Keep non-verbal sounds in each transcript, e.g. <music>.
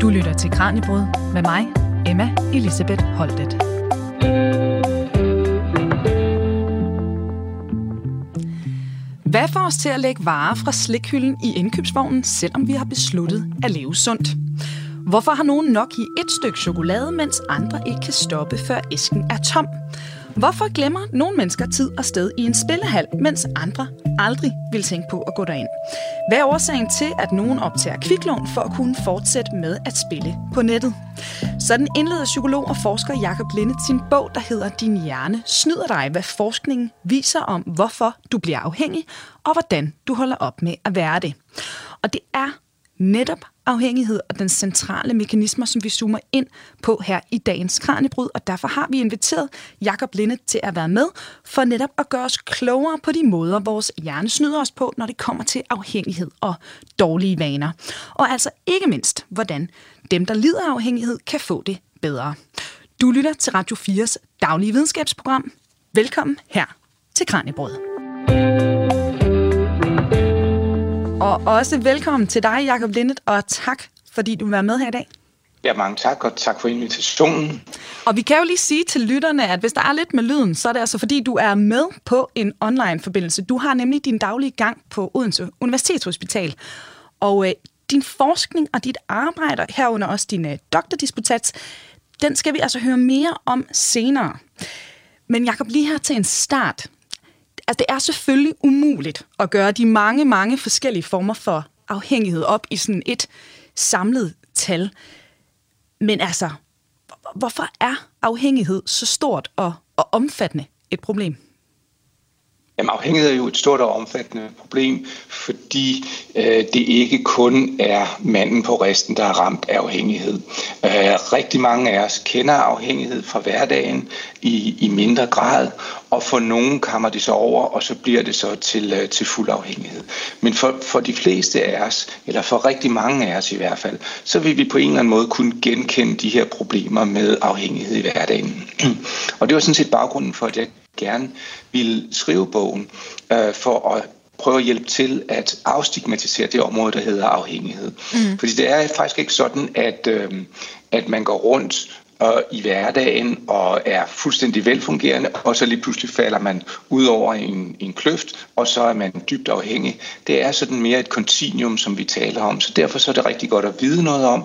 Du lytter til Kranjebrud med mig, Emma Elisabeth Holtet. Hvad får os til at lægge varer fra slikhylden i indkøbsvognen, selvom vi har besluttet at leve sundt? Hvorfor har nogen nok i et stykke chokolade, mens andre ikke kan stoppe, før æsken er tom? Hvorfor glemmer nogle mennesker tid og sted i en spillehal, mens andre aldrig vil tænke på at gå derind? Hvad er årsagen til, at nogen optager kviklån for at kunne fortsætte med at spille på nettet? Sådan indleder psykolog og forsker Jakob Linde sin bog, der hedder Din hjerne snyder dig, hvad forskningen viser om, hvorfor du bliver afhængig, og hvordan du holder op med at være det. Og det er netop afhængighed og den centrale mekanismer, som vi zoomer ind på her i dagens Kranjebrud, og derfor har vi inviteret Jakob Linde til at være med, for netop at gøre os klogere på de måder, vores hjerne snyder os på, når det kommer til afhængighed og dårlige vaner. Og altså ikke mindst, hvordan dem, der lider af afhængighed, kan få det bedre. Du lytter til Radio 4's daglige videnskabsprogram. Velkommen her til Kranjebrud. Og også velkommen til dig, Jakob Lindet, og tak, fordi du være med her i dag. Ja, mange tak, og tak for invitationen. Og vi kan jo lige sige til lytterne, at hvis der er lidt med lyden, så er det altså fordi, du er med på en online-forbindelse. Du har nemlig din daglige gang på Odense Universitetshospital. Og øh, din forskning og dit arbejde, herunder også din øh, doktordisputats, den skal vi altså høre mere om senere. Men Jakob, lige her til en start, altså det er selvfølgelig umuligt at gøre de mange, mange forskellige former for afhængighed op i sådan et samlet tal. Men altså, hvorfor er afhængighed så stort og, og omfattende et problem? Jamen, afhængighed er jo et stort og omfattende problem, fordi øh, det ikke kun er manden på resten, der er ramt af afhængighed. Øh, rigtig mange af os kender afhængighed fra hverdagen i, i mindre grad, og for nogen kommer det så over, og så bliver det så til, øh, til fuld afhængighed. Men for, for de fleste af os, eller for rigtig mange af os i hvert fald, så vil vi på en eller anden måde kunne genkende de her problemer med afhængighed i hverdagen. <clears throat> og det var sådan set baggrunden for, at jeg gerne vil skrive bogen øh, for at prøve at hjælpe til at afstigmatisere det område, der hedder afhængighed. Mm. Fordi det er faktisk ikke sådan, at, øh, at man går rundt og i hverdagen og er fuldstændig velfungerende, og så lige pludselig falder man ud over en, en kløft, og så er man dybt afhængig. Det er sådan mere et kontinuum, som vi taler om, så derfor så er det rigtig godt at vide noget om,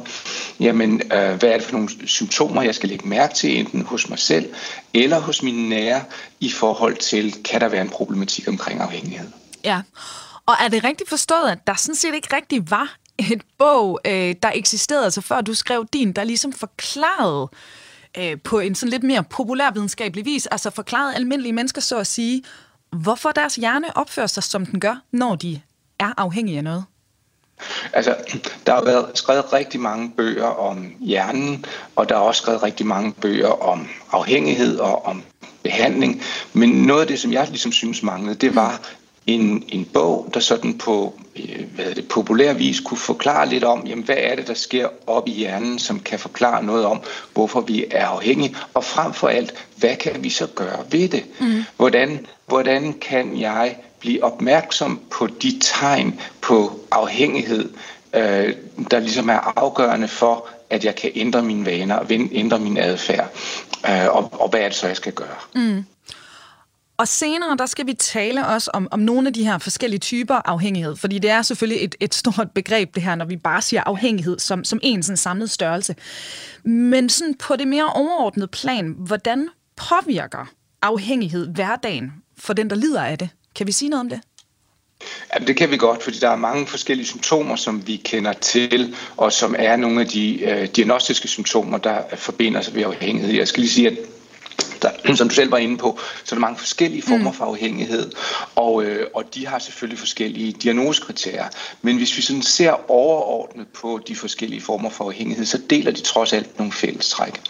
jamen, øh, hvad er det for nogle symptomer, jeg skal lægge mærke til, enten hos mig selv eller hos mine nære, i forhold til, kan der være en problematik omkring afhængighed. Ja, og er det rigtigt forstået, at der sådan set ikke rigtig var et bog, øh, der eksisterede, altså før du skrev din, der ligesom forklarede øh, på en sådan lidt mere populærvidenskabelig vis, altså forklarede almindelige mennesker så at sige, hvorfor deres hjerne opfører sig, som den gør, når de er afhængige af noget? Altså, der har været skrevet rigtig mange bøger om hjernen, og der er også skrevet rigtig mange bøger om afhængighed og om behandling. Men noget af det, som jeg ligesom synes manglede, det var en, en bog, der sådan på øh, hvad det, populær vis kunne forklare lidt om, jamen, hvad er det, der sker op i hjernen, som kan forklare noget om, hvorfor vi er afhængige, og frem for alt, hvad kan vi så gøre ved det? Mm. Hvordan, hvordan kan jeg blive opmærksom på de tegn på afhængighed, øh, der ligesom er afgørende for, at jeg kan ændre mine vaner og ændre min adfærd, øh, og, og hvad er det så, jeg skal gøre? Mm. Og senere, der skal vi tale også om, om nogle af de her forskellige typer afhængighed, fordi det er selvfølgelig et, et stort <laughs> begreb, det her, når vi bare siger afhængighed som, som en sådan samlet størrelse. Men sådan på det mere overordnede plan, hvordan påvirker afhængighed hverdagen for den, der lider af det? Kan vi sige noget om det? Ja, det kan vi godt, fordi der er mange forskellige symptomer, som vi kender til, og som er nogle af de øh, diagnostiske symptomer, der forbinder sig ved afhængighed. Jeg skal lige sige, at der, <clears throat> som du selv var inde på, så er der mange forskellige former mm. for afhængighed, og, øh, og de har selvfølgelig forskellige diagnosekriterier. Men hvis vi sådan ser overordnet på de forskellige former for afhængighed, så deler de trods alt nogle fællestræk.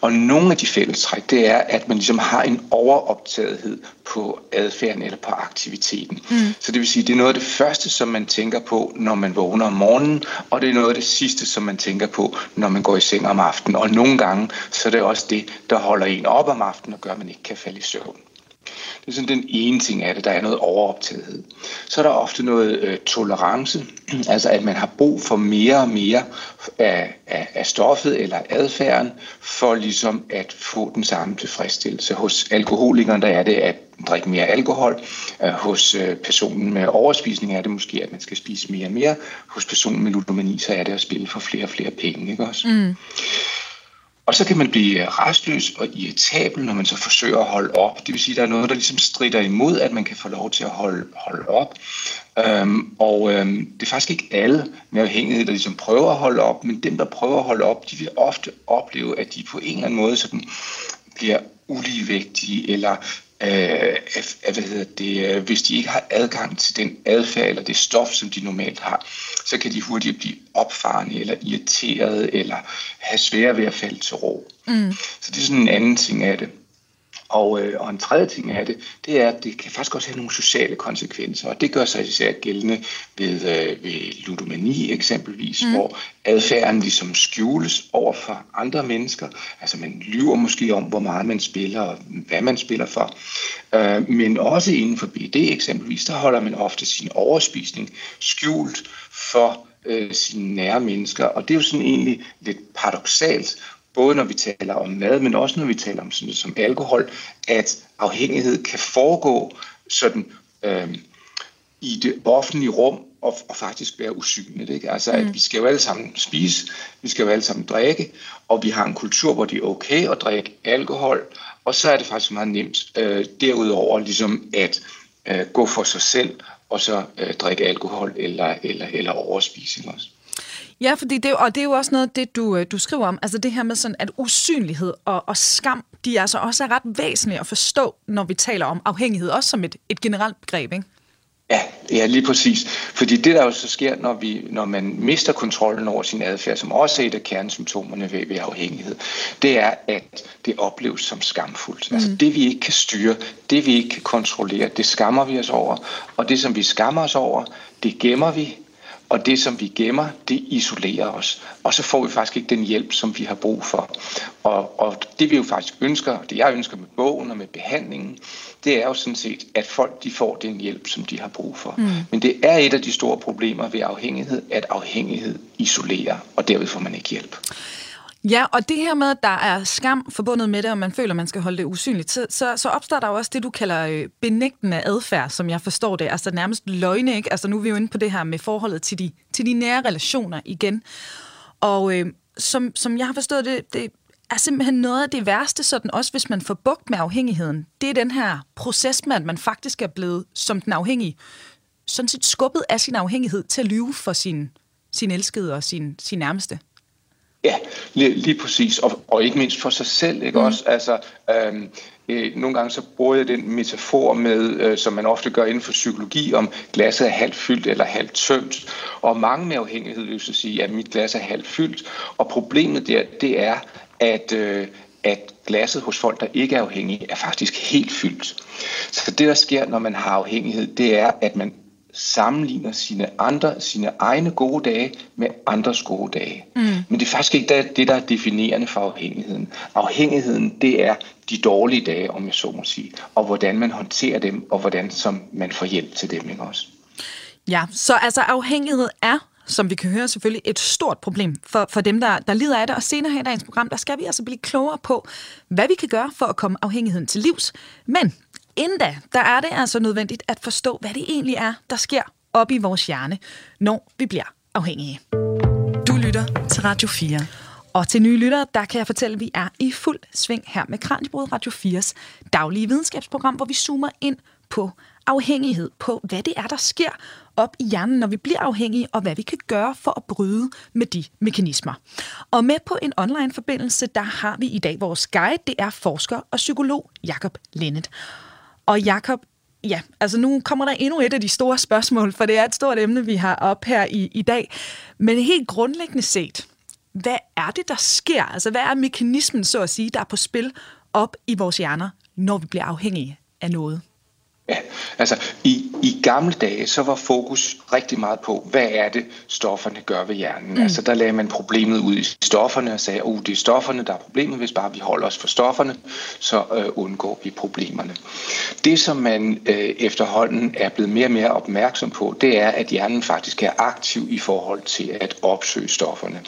Og nogle af de fællestræk, det er, at man ligesom har en overoptagethed på adfærden eller på aktiviteten. Mm. Så det vil sige, det er noget af det første, som man tænker på, når man vågner om morgenen, og det er noget af det sidste, som man tænker på, når man går i seng om aftenen. Og nogle gange, så er det også det, der holder en op om aftenen og gør, at man ikke kan falde i søvn. Det er sådan den ene ting af det, der er noget overoptagethed. Så er der ofte noget øh, tolerance, <clears throat> altså at man har brug for mere og mere af, af, af stoffet eller adfærden, for ligesom at få den samme tilfredsstillelse. Hos alkoholikeren der er det at drikke mere alkohol. Øh, hos øh, personen med overspisning er det måske, at man skal spise mere og mere. Hos personen med ludomani, så er det at spille for flere og flere penge. Ikke også? Mm. Og så kan man blive restløs og irritabel, når man så forsøger at holde op. Det vil sige, at der er noget, der ligesom strider imod, at man kan få lov til at holde, holde op. Øhm, og øhm, det er faktisk ikke alle med afhængighed, der ligesom prøver at holde op, men dem, der prøver at holde op, de vil ofte opleve, at de på en eller anden måde sådan bliver uligevægtige, eller øh, hvad hedder det, øh, hvis de ikke har adgang til den adfærd eller det stof, som de normalt har, så kan de hurtigt blive opfarende eller irriteret eller have svære ved at falde til ro. Mm. Så det er sådan en anden ting af det. Og, øh, og en tredje ting af det, det er, at det kan faktisk også have nogle sociale konsekvenser, og det gør sig især gældende ved, øh, ved ludomani eksempelvis, mm. hvor adfærden ligesom skjules over for andre mennesker. Altså man lyver måske om, hvor meget man spiller, og hvad man spiller for. Øh, men også inden for BD eksempelvis, der holder man ofte sin overspisning skjult for øh, sine nære mennesker, og det er jo sådan egentlig lidt paradoxalt, både når vi taler om mad, men også når vi taler om sådan som alkohol, at afhængighed kan foregå sådan øh, i det offentlige rum og, og faktisk være usynligt. Ikke? Altså, mm. at vi skal jo alle sammen spise, vi skal jo alle sammen drikke, og vi har en kultur, hvor det er okay at drikke alkohol, og så er det faktisk meget nemt øh, derudover ligesom at øh, gå for sig selv og så øh, drikke alkohol eller, eller, eller overspise også. Ja, fordi det, og det er jo også noget det, du, øh, du skriver om, altså det her med sådan, at usynlighed og, og skam, de er altså også er ret væsentlige at forstå, når vi taler om afhængighed, også som et, et generelt begreb, ikke? Ja, ja, lige præcis. Fordi det, der jo så sker, når, vi, når man mister kontrollen over sin adfærd, som også er et af kernesymptomerne ved, ved afhængighed, det er, at det opleves som skamfuldt. Mm. Altså det, vi ikke kan styre, det, vi ikke kan kontrollere, det skammer vi os over. Og det, som vi skammer os over, det gemmer vi, og det, som vi gemmer, det isolerer os. Og så får vi faktisk ikke den hjælp, som vi har brug for. Og, og det vi jo faktisk ønsker, det jeg ønsker med bogen og med behandlingen, det er jo sådan set, at folk de får den hjælp, som de har brug for. Mm. Men det er et af de store problemer ved afhængighed, at afhængighed isolerer, og derved får man ikke hjælp. Ja, og det her med, at der er skam forbundet med det, og man føler, at man skal holde det usynligt, så, så, så opstår der jo også det, du kalder øh, benægtende adfærd, som jeg forstår det. Altså nærmest løgne, ikke? Altså nu er vi jo inde på det her med forholdet til de, til de nære relationer igen. Og øh, som, som jeg har forstået det, det er simpelthen noget af det værste, sådan også hvis man får bugt med afhængigheden. Det er den her proces med, at man faktisk er blevet som den afhængige, sådan set skubbet af sin afhængighed til at lyve for sin, sin elskede og sin, sin nærmeste. Ja, lige, lige præcis. Og, og ikke mindst for sig selv, ikke mm. også? Altså, øhm, øh, nogle gange så bruger jeg den metafor med, øh, som man ofte gør inden for psykologi, om glasset er halvt fyldt eller halvt tømt. Og mange med afhængighed vil så sige, at mit glas er halvt fyldt. Og problemet der, det er, at, øh, at glasset hos folk, der ikke er afhængige, er faktisk helt fyldt. Så det, der sker, når man har afhængighed, det er, at man sammenligner sine andre, sine egne gode dage med andres gode dage. Mm. Men det er faktisk ikke det, der er definerende for afhængigheden. Afhængigheden, det er de dårlige dage, om jeg så må sige, og hvordan man håndterer dem, og hvordan som man får hjælp til dem ikke også. Ja, så altså afhængighed er som vi kan høre, selvfølgelig et stort problem for, for dem, der, der lider af det. Og senere her i dagens program, der skal vi altså blive klogere på, hvad vi kan gøre for at komme afhængigheden til livs. Men inden da, der er det altså nødvendigt at forstå, hvad det egentlig er, der sker op i vores hjerne, når vi bliver afhængige. Du lytter til Radio 4. Og til nye lyttere, der kan jeg fortælle, at vi er i fuld sving her med Kranjebrud Radio 4's daglige videnskabsprogram, hvor vi zoomer ind på afhængighed, på hvad det er, der sker op i hjernen, når vi bliver afhængige, og hvad vi kan gøre for at bryde med de mekanismer. Og med på en online-forbindelse, der har vi i dag vores guide, det er forsker og psykolog Jakob Lennet. Og Jakob, ja, altså nu kommer der endnu et af de store spørgsmål, for det er et stort emne, vi har op her i, i dag. Men helt grundlæggende set, hvad er det, der sker? Altså, hvad er mekanismen, så at sige, der er på spil op i vores hjerner, når vi bliver afhængige af noget? Ja, altså i, i gamle dage, så var fokus rigtig meget på, hvad er det, stofferne gør ved hjernen. Mm. Altså der lagde man problemet ud i stofferne og sagde, at oh, det er stofferne, der er problemet. Hvis bare vi holder os for stofferne, så øh, undgår vi problemerne. Det, som man øh, efterhånden er blevet mere og mere opmærksom på, det er, at hjernen faktisk er aktiv i forhold til at opsøge stofferne.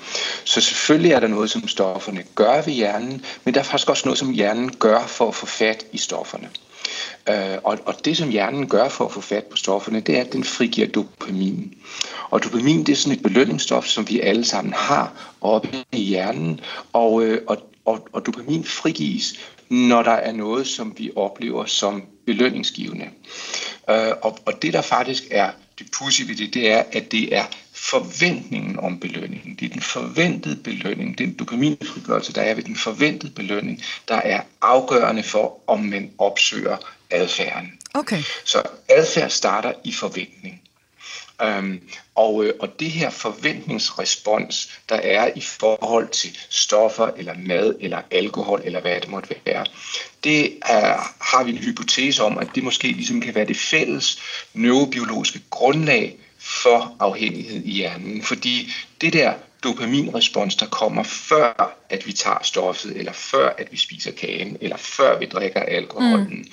Så selvfølgelig er der noget, som stofferne gør ved hjernen, men der er faktisk også noget, som hjernen gør for at få fat i stofferne. Øh, og, og det, som hjernen gør for at få fat på stofferne, det er, at den frigiver dopamin. Og dopamin, det er sådan et belønningsstof, som vi alle sammen har oppe i hjernen. Og, øh, og, og, og dopamin frigives, når der er noget, som vi oplever som belønningsgivende. Øh, og, og det, der faktisk er det pudsige ved det, det er, at det er forventningen om belønningen. Det er den forventede belønning, den dopaminfrigørelse, der er ved den forventede belønning, der er afgørende for, om man opsøger adfærden. Okay. Så adfærd starter i forventning. Um, og, øh, og det her forventningsrespons, der er i forhold til stoffer, eller mad, eller alkohol, eller hvad det måtte være, det er, har vi en hypotese om, at det måske ligesom kan være det fælles neurobiologiske grundlag for afhængighed i hjernen. Fordi det der dopaminrespons, der kommer før, at vi tager stoffet, eller før, at vi spiser kagen, eller før vi drikker alkoholen, mm.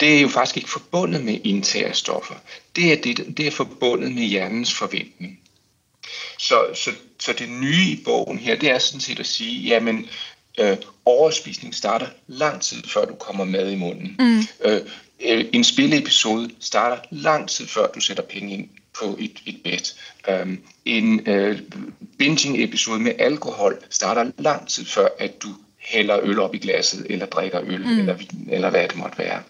det er jo faktisk ikke forbundet med indtag af stoffer. Det er, det, det er forbundet med hjernens forventning. Så, så, så det nye i bogen her, det er sådan set at sige, jamen, øh, overspisning starter lang tid før du kommer mad i munden. Mm. Øh, en spilleepisode starter lang tid før du sætter penge ind på et, et bed. Um, en uh, binging-episode med alkohol starter lang tid før, at du hælder øl op i glasset, eller drikker øl, mm. eller vin, eller hvad det måtte være.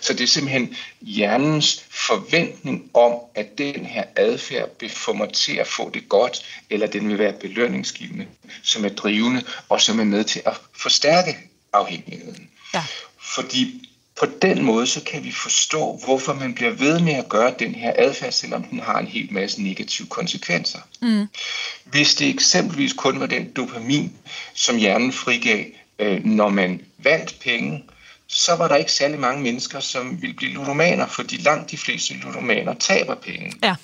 Så det er simpelthen hjernens forventning om, at den her adfærd vil få mig til at få det godt, eller den vil være belønningsgivende, som er drivende, og som er med til at forstærke afhængigheden. Ja. Fordi på den måde, så kan vi forstå, hvorfor man bliver ved med at gøre den her adfærd, selvom den har en hel masse negative konsekvenser. Mm. Hvis det eksempelvis kun var den dopamin, som hjernen frigav, øh, når man vandt penge, så var der ikke særlig mange mennesker, som ville blive ludomaner, fordi langt de fleste ludomaner taber penge. Ja.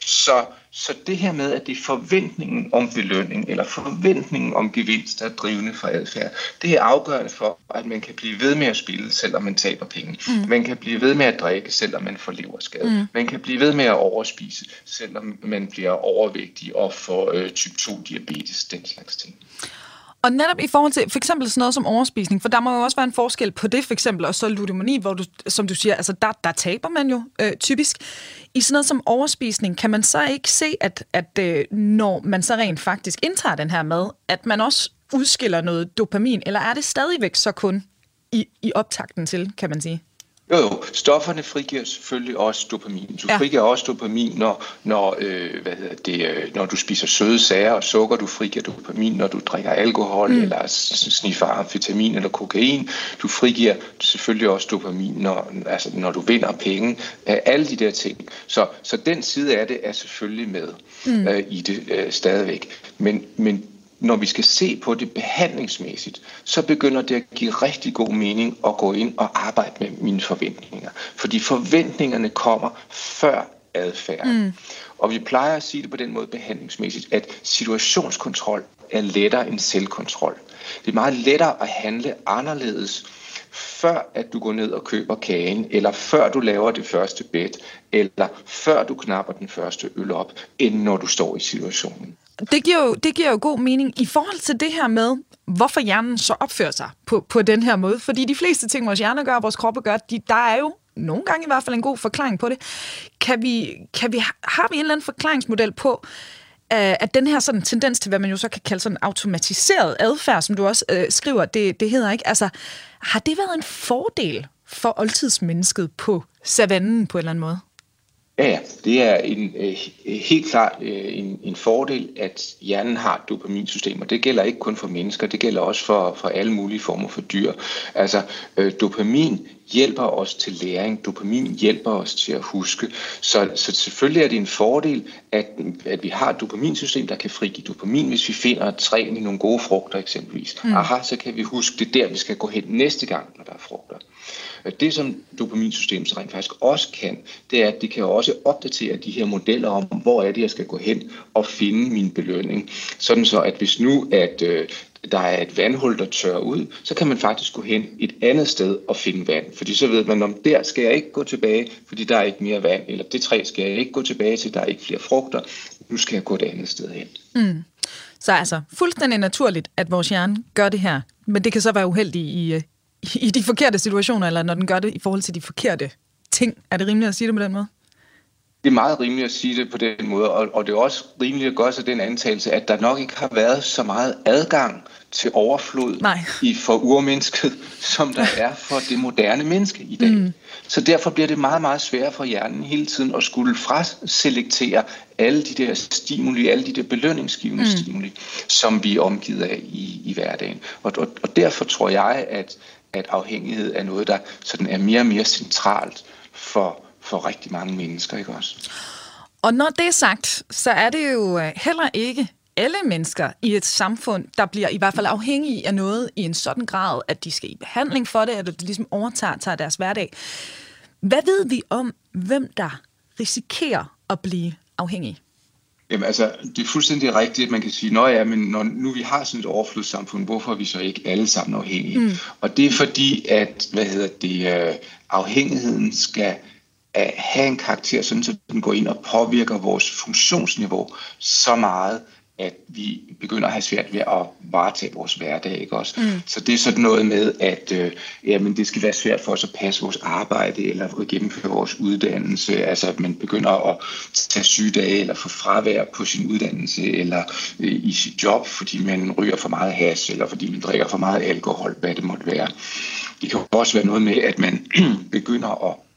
Så, så det her med, at det er forventningen om belønning, eller forventningen om gevinst, der er drivende for adfærd, det er afgørende for, at man kan blive ved med at spille, selvom man taber penge. Mm. Man kan blive ved med at drikke, selvom man får leverskade. Mm. Man kan blive ved med at overspise, selvom man bliver overvægtig og får øh, type 2 diabetes, den slags ting. Og netop i forhold til for eksempel sådan noget som overspisning, for der må jo også være en forskel på det for eksempel, og så ludomani, hvor du, som du siger, altså der, der taber man jo øh, typisk. I sådan noget som overspisning, kan man så ikke se, at, at øh, når man så rent faktisk indtager den her mad, at man også udskiller noget dopamin, eller er det stadigvæk så kun i, i optakten til, kan man sige? Jo, jo. Stofferne frigiver selvfølgelig også dopamin. Du ja. frigiver også dopamin, når, når, øh, hvad hedder det, øh, når du spiser søde sager og sukker. Du frigiver dopamin, når du drikker alkohol mm. eller sniffer amfetamin eller kokain. Du frigiver selvfølgelig også dopamin, når, altså, når du vinder penge. Alle de der ting. Så, så den side af det er selvfølgelig med mm. øh, i det øh, stadigvæk. Men, men når vi skal se på det behandlingsmæssigt, så begynder det at give rigtig god mening at gå ind og arbejde med mine forventninger. Fordi forventningerne kommer før adfærden. Mm. Og vi plejer at sige det på den måde behandlingsmæssigt, at situationskontrol er lettere end selvkontrol. Det er meget lettere at handle anderledes, før at du går ned og køber kagen, eller før du laver det første bed, eller før du knapper den første øl op, end når du står i situationen. Det giver, jo, det giver jo god mening i forhold til det her med, hvorfor hjernen så opfører sig på, på den her måde. Fordi de fleste ting, vores hjerne gør, vores kroppe gør, de, der er jo nogle gange i hvert fald en god forklaring på det. Kan vi, kan vi, har vi en eller anden forklaringsmodel på, øh, at den her sådan tendens til, hvad man jo så kan kalde sådan automatiseret adfærd, som du også øh, skriver, det, det hedder ikke, altså har det været en fordel for oldtidsmennesket på savannen på en eller anden måde? Ja, ja. Det er en, øh, helt klart øh, en, en fordel, at hjernen har dopaminsystemer. Det gælder ikke kun for mennesker, det gælder også for, for alle mulige former for dyr. Altså, øh, dopamin hjælper os til læring. Dopamin hjælper os til at huske. Så, så selvfølgelig er det en fordel, at, at vi har et dopaminsystem, der kan frigive dopamin, hvis vi finder et træ i nogle gode frugter eksempelvis. Mm. Aha, så kan vi huske, det der, vi skal gå hen næste gang, når der er frugter. Det, som dopaminsystemet rent faktisk også kan, det er, at det kan også opdatere de her modeller om, hvor er det, jeg skal gå hen og finde min belønning. Sådan så, at hvis nu at øh, der er et vandhul, der tørrer ud, så kan man faktisk gå hen et andet sted og finde vand. Fordi så ved man, om der skal jeg ikke gå tilbage, fordi der er ikke mere vand, eller det træ skal jeg ikke gå tilbage til, der er ikke flere frugter. Nu skal jeg gå et andet sted hen. Mm. Så altså fuldstændig naturligt, at vores hjerne gør det her, men det kan så være uheldigt i, øh, i de forkerte situationer, eller når den gør det i forhold til de forkerte ting. Er det rimeligt at sige det på den måde? Det er meget rimeligt at sige det på den måde, og, og det er også rimeligt at gøre sig den antagelse, at der nok ikke har været så meget adgang til overflod Nej. i for urmennesket, som der er for det moderne menneske i dag. Mm. Så derfor bliver det meget, meget svært for hjernen hele tiden at skulle fraselektere alle de der stimuli, alle de der belønningsgivende mm. stimuli, som vi er omgivet af i, i hverdagen. Og, og, og derfor tror jeg, at, at afhængighed er noget, der sådan er mere og mere centralt for for rigtig mange mennesker, ikke også? Og når det er sagt, så er det jo øh, heller ikke alle mennesker i et samfund, der bliver i hvert fald afhængige af noget i en sådan grad, at de skal i behandling for det, eller det ligesom overtager tager deres hverdag. Hvad ved vi om, hvem der risikerer at blive afhængige? Jamen altså, det er fuldstændig rigtigt, at man kan sige, at ja, men når nu vi har sådan et overflodssamfund, hvorfor er vi så ikke alle sammen afhængige? Mm. Og det er fordi, at hvad hedder det, uh, afhængigheden skal at have en karakter, sådan så den går ind og påvirker vores funktionsniveau så meget, at vi begynder at have svært ved at varetage vores hverdag. Ikke også? Mm. Så det er sådan noget med, at øh, jamen, det skal være svært for os at passe vores arbejde eller at gennemføre vores uddannelse. Altså at man begynder at tage sygedage eller få fravær på sin uddannelse eller øh, i sit job, fordi man ryger for meget has eller fordi man drikker for meget alkohol, hvad det måtte være. Det kan også være noget med, at man <clears throat> begynder at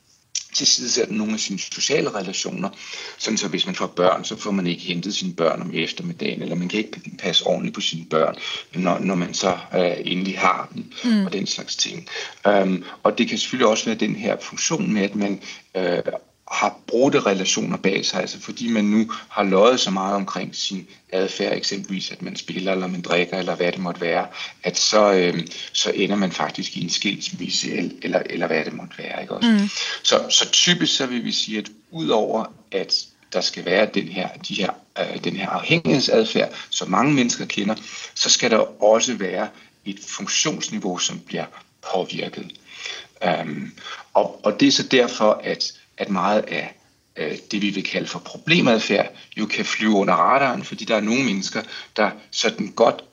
tilsidesætte nogle af sine sociale relationer. Sådan så hvis man får børn, så får man ikke hentet sine børn om eftermiddagen, eller man kan ikke passe ordentligt på sine børn, når, når man så øh, endelig har dem, mm. og den slags ting. Um, og det kan selvfølgelig også være den her funktion med, at man øh, har brudte relationer bag sig, altså fordi man nu har løjet så meget omkring sin adfærd, eksempelvis at man spiller, eller man drikker, eller hvad det måtte være, at så, øh, så ender man faktisk i en skilsmisse, eller, eller hvad det måtte være. Ikke også? Mm. Så, så typisk så vil vi sige, at udover at der skal være den her, de her, øh, den her afhængighedsadfærd, som mange mennesker kender, så skal der også være et funktionsniveau, som bliver påvirket. Um, og, og det er så derfor, at at meget af øh, det, vi vil kalde for problemadfærd, jo kan flyve under radaren, fordi der er nogle mennesker, der sådan godt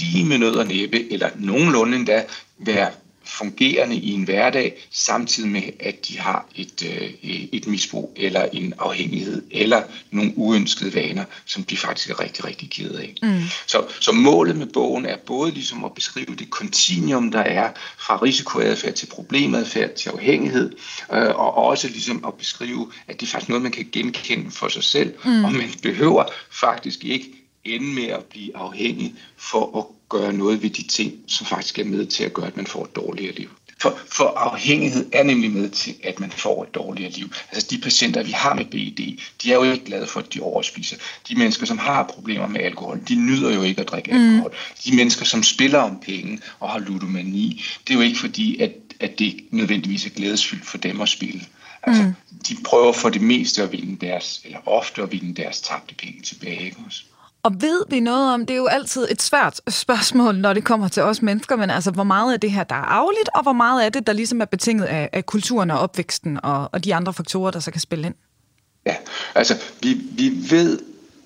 lige med nød og næppe, eller nogenlunde endda, være fungerende i en hverdag, samtidig med, at de har et, øh, et misbrug eller en afhængighed eller nogle uønskede vaner, som de faktisk er rigtig, rigtig ked af. Mm. Så, så målet med bogen er både ligesom at beskrive det kontinuum, der er fra risikoadfærd til problemadfærd til afhængighed, øh, og også ligesom at beskrive, at det er faktisk noget, man kan genkende for sig selv, mm. og man behøver faktisk ikke ende med at blive afhængig for at gøre noget ved de ting, som faktisk er med til at gøre, at man får et dårligere liv. For, for afhængighed er nemlig med til, at man får et dårligere liv. Altså de patienter, vi har med BED, de er jo ikke glade for, at de overspiser. De mennesker, som har problemer med alkohol, de nyder jo ikke at drikke mm. alkohol. De mennesker, som spiller om penge og har ludomani, det er jo ikke fordi, at, at det nødvendigvis er glædesfyldt for dem at spille. Altså, mm. de prøver for det meste at vinde deres, eller ofte at vinde deres tabte penge tilbage. Ikke også? Og ved vi noget om, det er jo altid et svært spørgsmål, når det kommer til os mennesker, men altså, hvor meget af det her, der er afligt, og hvor meget af det, der ligesom er betinget af, af kulturen og opvæksten og, og de andre faktorer, der så kan spille ind? Ja, altså, vi, vi ved,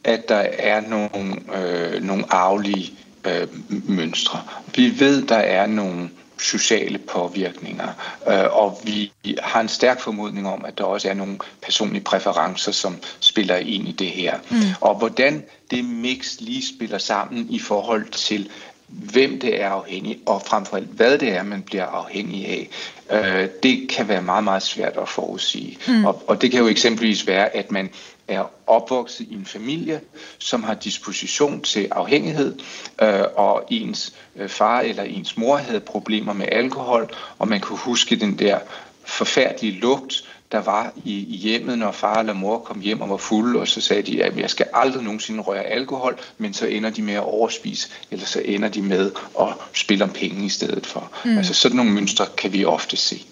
at der er nogle, øh, nogle arvelige øh, mønstre. Vi ved, der er nogle sociale påvirkninger. Øh, og vi har en stærk formodning om, at der også er nogle personlige præferencer, som spiller ind i det her. Mm. Og hvordan det mix lige spiller sammen i forhold til, hvem det er afhængig, og frem for alt, hvad det er, man bliver afhængig af, øh, det kan være meget, meget svært at forudsige. Mm. Og, og det kan jo eksempelvis være, at man er opvokset i en familie, som har disposition til afhængighed, øh, og ens øh, far eller ens mor havde problemer med alkohol, og man kunne huske den der forfærdelige lugt, der var i, hjemmet, når far eller mor kom hjem og var fuld, og så sagde de, at jeg skal aldrig nogensinde røre alkohol, men så ender de med at overspise, eller så ender de med at spille om penge i stedet for. Mm. Altså sådan nogle mønstre kan vi ofte se.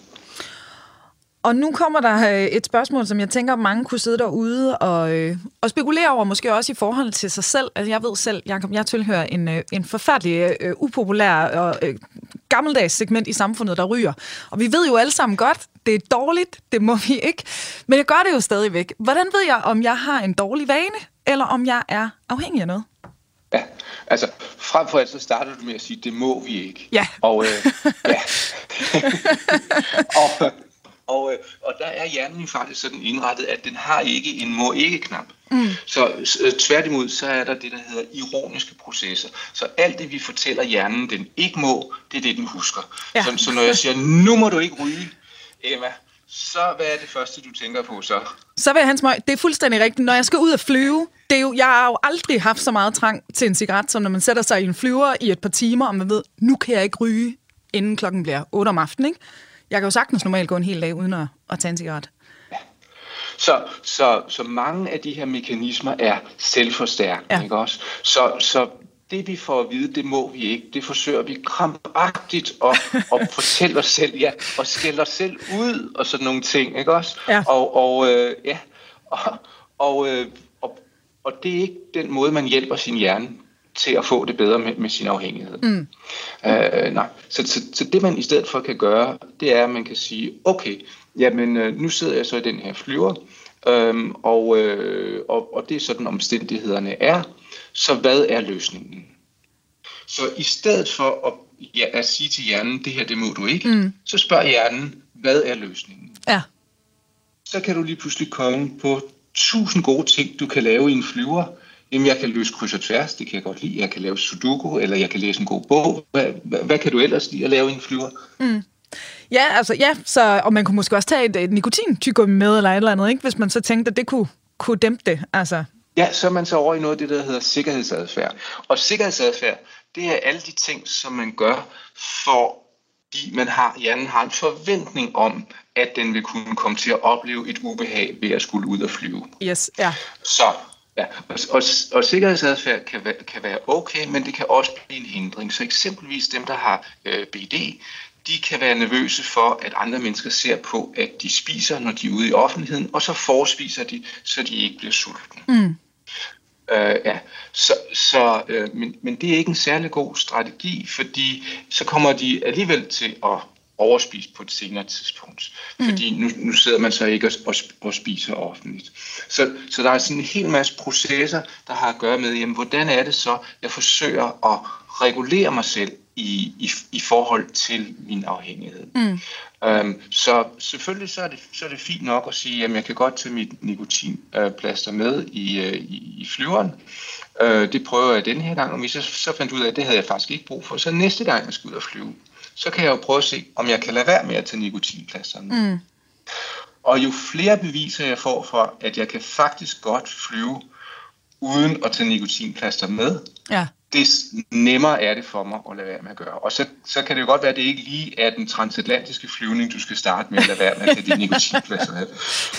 Og nu kommer der øh, et spørgsmål, som jeg tænker, mange kunne sidde derude og, øh, og spekulere over, måske også i forhold til sig selv. Altså, jeg ved selv, Jacob, jeg tilhører en, øh, en forfærdelig øh, upopulær og øh, gammeldags segment i samfundet, der ryger. Og vi ved jo alle sammen godt, det er dårligt, det må vi ikke. Men jeg gør det jo stadigvæk. Hvordan ved jeg, om jeg har en dårlig vane, eller om jeg er afhængig af noget? Ja, altså frem for alt så starter du med at sige, det må vi ikke. Ja. Og, øh, ja. <laughs> <laughs> og, og, øh, og der er hjernen faktisk sådan indrettet, at den har ikke en må-ikke-knap. Mm. Så øh, tværtimod, så er der det, der hedder ironiske processer. Så alt det, vi fortæller hjernen, den ikke må, det er det, den husker. Ja. Så, så når jeg siger, nu må du ikke ryge, Emma, så hvad er det første, du tænker på så? Så vil jeg have smøg. Det er fuldstændig rigtigt. Når jeg skal ud og flyve, det er jo, jeg har jo aldrig haft så meget trang til en cigaret, som når man sætter sig i en flyver i et par timer, og man ved, nu kan jeg ikke ryge, inden klokken bliver 8 om aftenen. Ikke? Jeg kan jo sagtens normalt gå en hel dag uden at, at tage en cigaret. Ja. Så, så, så mange af de her mekanismer er selvforstærkende, ja. ikke også? Så, så det vi får at vide, det må vi ikke. Det forsøger vi krampagtigt at, at <laughs> fortælle os selv, ja, og skælde os selv ud og sådan nogle ting, ikke også? Ja. Og, og øh, ja, <laughs> og, og, øh, og, og det er ikke den måde, man hjælper sin hjerne til at få det bedre med, med sin afhængighed. Mm. Øh, nej. Så, så, så det man i stedet for kan gøre, det er, at man kan sige, okay, jamen øh, nu sidder jeg så i den her flyver, øhm, og, øh, og, og det er sådan omstændighederne er, så hvad er løsningen? Så i stedet for at, ja, at sige til hjernen, det her det må du ikke, mm. så spørger hjernen, hvad er løsningen? Ja. Så kan du lige pludselig komme på tusind gode ting, du kan lave i en flyver, Jamen, jeg kan løse kryds og tværs, det kan jeg godt lide. Jeg kan lave sudoku, eller jeg kan læse en god bog. Hvad, hvad, hvad kan du ellers lide at lave i en flyver? Mm. Ja, altså, ja, så, og man kunne måske også tage et, et nikotintyggegummi med, eller et eller andet, ikke? hvis man så tænkte, at det kunne, kunne dæmpe det. Altså. Ja, så er man så over i noget af det, der hedder sikkerhedsadfærd. Og sikkerhedsadfærd, det er alle de ting, som man gør, fordi man har, hjernen har en forventning om, at den vil kunne komme til at opleve et ubehag ved at skulle ud og flyve. Yes, ja. Så Ja, og, og, og sikkerhedsadfærd kan, være, kan være okay, men det kan også blive en hindring. Så eksempelvis dem, der har øh, BD, de kan være nervøse for, at andre mennesker ser på, at de spiser, når de er ude i offentligheden, og så forspiser de, så de ikke bliver sultne. Mm. Øh, ja, så, så, øh, men, men det er ikke en særlig god strategi, fordi så kommer de alligevel til at overspist på et senere tidspunkt. Mm. Fordi nu, nu sidder man så ikke og, og, spiser offentligt. Så, så der er sådan en hel masse processer, der har at gøre med, jamen, hvordan er det så, jeg forsøger at regulere mig selv i, i, i forhold til min afhængighed. Mm. Øhm, så selvfølgelig så er, det, så er det fint nok at sige, at jeg kan godt tage mit nikotinplaster med i, øh, i, i flyveren. Øh, det prøver jeg den her gang, og hvis jeg så fandt ud af, at det havde jeg faktisk ikke brug for, så næste gang jeg skal ud og flyve, så kan jeg jo prøve at se, om jeg kan lade være med at tage nikotinplasterne. Mm. Og jo flere beviser jeg får for, at jeg kan faktisk godt flyve uden at tage nikotinplaster med, ja. det nemmere er det for mig at lade være med at gøre. Og så, så kan det jo godt være, at det ikke lige er den transatlantiske flyvning, du skal starte med at lade være med at tage de <laughs> nikotinplaster med.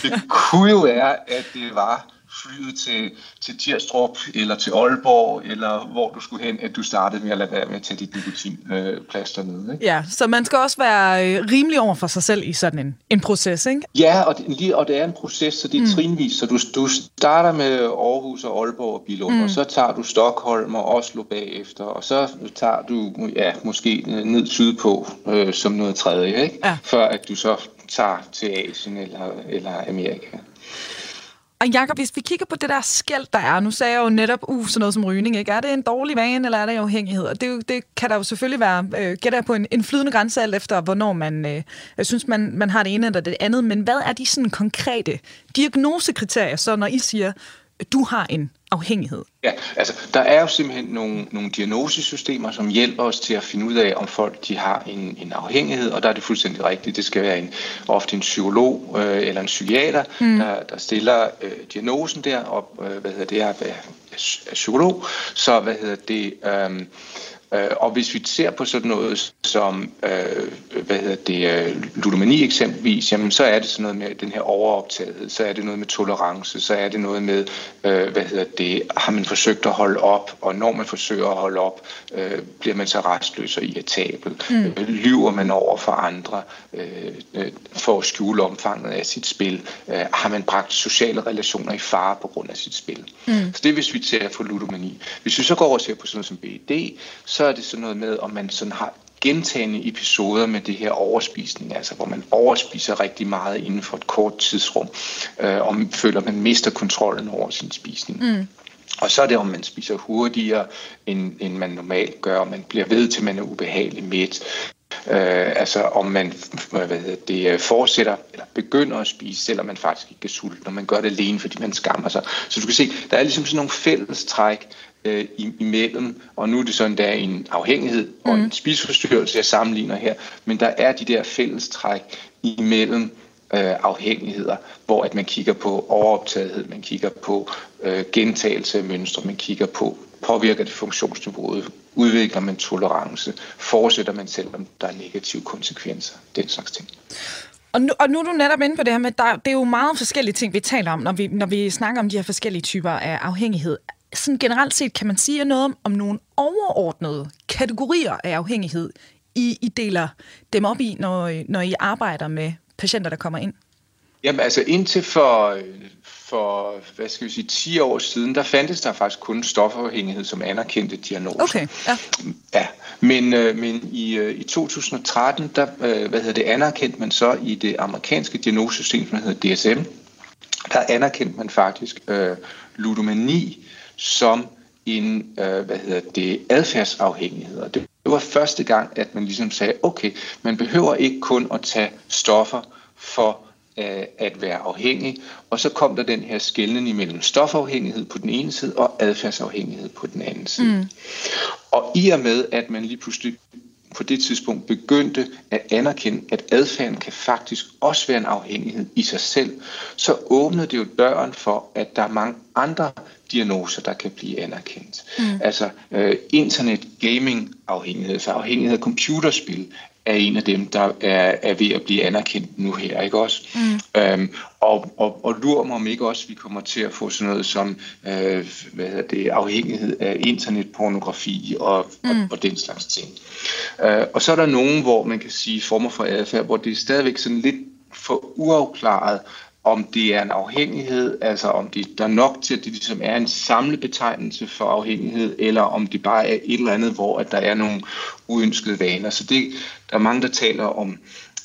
Det kunne jo være, at det var flyet til, til Tirstrup eller til Aalborg, eller hvor du skulle hen, at du startede med at lade være med at tage dit nikotinplaster øh, ned. Ikke? Ja, så man skal også være øh, rimelig over for sig selv i sådan en, en proces, ikke? Ja, og det, og det er en proces, så det er mm. trinvis. Så du, du starter med Aarhus og Aalborg og Billund, mm. og så tager du Stockholm og Oslo bagefter, og så tager du ja, måske ned sydpå øh, som noget tredje, ikke? Ja. før at du så tager til Asien eller, eller Amerika. Og Jacob, hvis vi kigger på det der skæld, der er, nu sagde jeg jo netop, uh, sådan noget som rygning, ikke? er det en dårlig vane, eller er det en afhængighed? Og det, det kan der jo selvfølgelig være, øh, gætter jeg på, en, en flydende grænse alt efter, hvornår man øh, jeg synes, man, man har det ene eller det andet. Men hvad er de sådan konkrete diagnosekriterier, så når I siger, du har en afhængighed? Ja, altså der er jo simpelthen nogle, nogle diagnosesystemer, som hjælper os til at finde ud af, om folk de har en, en afhængighed, og der er det fuldstændig rigtigt. Det skal være en, ofte en psykolog øh, eller en psykiater, mm. der, der stiller øh, diagnosen der, og øh, hvad hedder det, er, er, psykolog. Så hvad hedder det... Øh, og hvis vi ser på sådan noget som øh, hvad hedder det, øh, ludomani eksempelvis, jamen, så er det sådan noget med den her overoptagethed, så er det noget med tolerance, så er det noget med, øh, hvad hedder det, har man forsøgt at holde op, og når man forsøger at holde op, øh, bliver man så restløs og irritabel. Mm. Øh, lyver man over for andre øh, øh, for at skjule omfanget af sit spil? Øh, har man bragt sociale relationer i fare på grund af sit spil? Mm. Så det er, hvis vi ser på ludomani. Hvis vi så går over og ser på sådan noget som BED, så er det sådan noget med, om man sådan har gentagende episoder med det her overspisning, altså hvor man overspiser rigtig meget inden for et kort tidsrum, øh, og føler, at man mister kontrollen over sin spisning. Mm. Og så er det, om man spiser hurtigere, end, end man normalt gør, og man bliver ved til, man er ubehagelig midt. Øh, altså om man hvad hedder det, øh, fortsætter eller begynder at spise, selvom man faktisk ikke er sulten, når man gør det alene, fordi man skammer sig. Så du kan se, der er ligesom sådan nogle fælles træk øh, imellem, og nu er det sådan, der er en afhængighed og en mm. spiseforstyrrelse, jeg sammenligner her, men der er de der fælles træk imellem øh, afhængigheder, hvor at man kigger på overoptagethed, man kigger på øh, gentagelse af mønstre, man kigger på, påvirker det funktionsniveauet, udvikler man tolerance, fortsætter man selvom der er negative konsekvenser, den slags ting. Og nu, og nu er du netop inde på det her med, der, det er jo meget forskellige ting, vi taler om, når vi, når vi snakker om de her forskellige typer af afhængighed. Sådan generelt set kan man sige noget om, om nogle overordnede kategorier af afhængighed, I, I deler dem op i, når, når I arbejder med patienter, der kommer ind? Jamen altså indtil for, for hvad skal vi sige, 10 år siden, der fandtes der faktisk kun stofafhængighed som anerkendte diagnose. Okay, ja. ja men, øh, men i, øh, i 2013, der øh, hvad hedder det, anerkendte man så i det amerikanske diagnosesystem, som hedder DSM, der anerkendte man faktisk øh, ludomani som en øh, hvad hedder det, adfærdsafhængighed. Og det var første gang, at man ligesom sagde, okay, man behøver ikke kun at tage stoffer for øh, at være afhængig. Og så kom der den her skældning imellem stofafhængighed på den ene side og adfærdsafhængighed på den anden side. Mm. Og i og med, at man lige pludselig på det tidspunkt begyndte at anerkende, at adfærden kan faktisk også være en afhængighed i sig selv, så åbnede det jo døren for, at der er mange andre diagnoser, der kan blive anerkendt. Mm. Altså øh, internet gaming afhængighed, så afhængighed af computerspil er en af dem, der er, er ved at blive anerkendt nu her, ikke også? Mm. Øhm, og, og, og lurer mig om ikke også, vi kommer til at få sådan noget som øh, hvad hedder det, afhængighed af internetpornografi og, mm. og, og den slags ting. Øh, og så er der nogen, hvor man kan sige former for adfærd, hvor det er stadigvæk sådan lidt for uafklaret, om det er en afhængighed, altså om det der er nok til, at det ligesom er en samlebetegnelse for afhængighed, eller om det bare er et eller andet, hvor at der er nogle uønskede vaner. Så det, der er mange, der taler om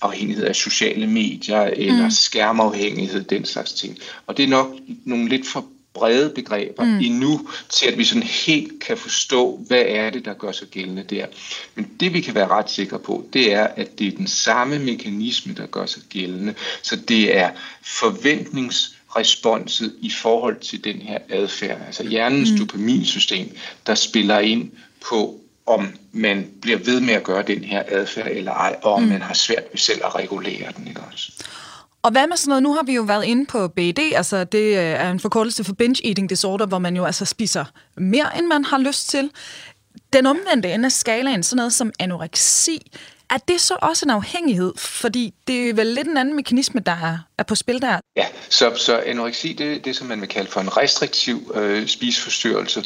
afhængighed af sociale medier, eller mm. skærmafhængighed, den slags ting. Og det er nok nogle lidt for brede begreber mm. endnu, til at vi sådan helt kan forstå, hvad er det, der gør sig gældende der. Men det vi kan være ret sikre på, det er, at det er den samme mekanisme, der gør sig gældende. Så det er forventningsresponset i forhold til den her adfærd, altså hjernens mm. dopaminsystem, der spiller ind på, om man bliver ved med at gøre den her adfærd eller ej, og om mm. man har svært ved selv at regulere den. Ikke også? Og hvad med sådan noget? Nu har vi jo været inde på BED, altså det øh, er en forkortelse for binge eating disorder, hvor man jo altså spiser mere, end man har lyst til. Den omvendte ende af skalaen, sådan noget som anoreksi, er det så også en afhængighed? Fordi det er vel lidt en anden mekanisme, der er, på spil der. Ja, så, så anoreksi, det er det, som man vil kalde for en restriktiv øh, spiseforstyrrelse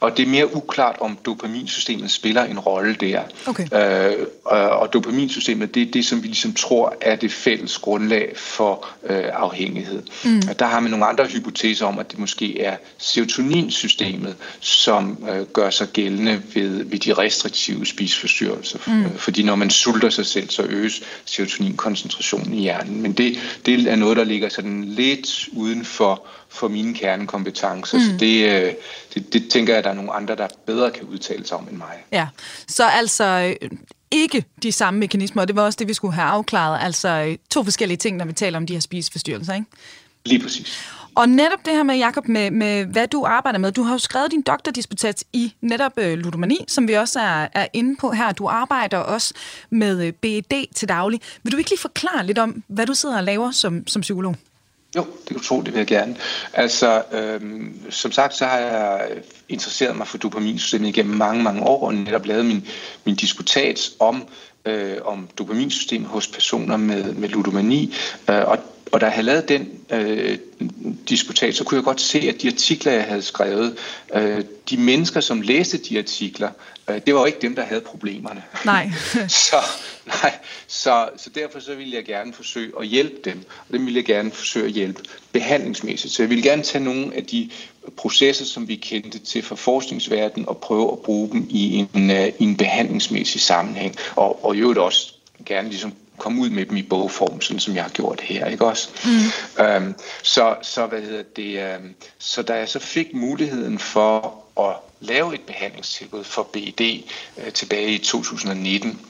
og det er mere uklart, om dopaminsystemet spiller en rolle der. Okay. Øh, og dopaminsystemet, det er det, som vi ligesom tror er det fælles grundlag for øh, afhængighed. Mm. Der har man nogle andre hypoteser om, at det måske er serotoninsystemet, som øh, gør sig gældende ved, ved de restriktive spiseforstyrrelser. Mm. Fordi når man sulter sig selv, så øges serotoninkoncentrationen i hjernen. Men det, det er noget, der ligger sådan lidt uden for for mine kernekompetencer. Mm. Så det, øh, det, det tænker jeg, at der er nogle andre, der bedre kan udtale sig om end mig. Ja, så altså øh, ikke de samme mekanismer, og det var også det, vi skulle have afklaret. Altså øh, to forskellige ting, når vi taler om de her spiseforstyrrelser, ikke? Lige præcis. Og netop det her med, Jacob, med, med hvad du arbejder med. Du har jo skrevet din doktordisputat i netop øh, ludomani, som vi også er, er inde på her. Du arbejder også med øh, BED til daglig. Vil du ikke lige forklare lidt om, hvad du sidder og laver som, som psykolog? Jo, det kan du tro, det vil jeg gerne. Altså, øhm, som sagt, så har jeg interesseret mig for dopaminsystemet igennem mange, mange år, og netop lavet min, min disputat om, øh, om dopaminsystemet hos personer med, med ludomani. Øh, og og da jeg havde lavet den øh, disputat, så kunne jeg godt se, at de artikler, jeg havde skrevet, øh, de mennesker, som læste de artikler, øh, det var jo ikke dem, der havde problemerne. Nej. <laughs> så, nej så, så derfor så ville jeg gerne forsøge at hjælpe dem, og dem ville jeg gerne forsøge at hjælpe behandlingsmæssigt. Så jeg ville gerne tage nogle af de processer, som vi kendte til fra forskningsverdenen, og prøve at bruge dem i en, uh, i en behandlingsmæssig sammenhæng, og, og i øvrigt også gerne ligesom komme ud med dem i bogform, sådan som jeg har gjort her, ikke også? Mm. Øhm, så, så, hvad hedder det, øhm, så da jeg så fik muligheden for at lave et behandlingstilbud for BED øh, tilbage i 2019,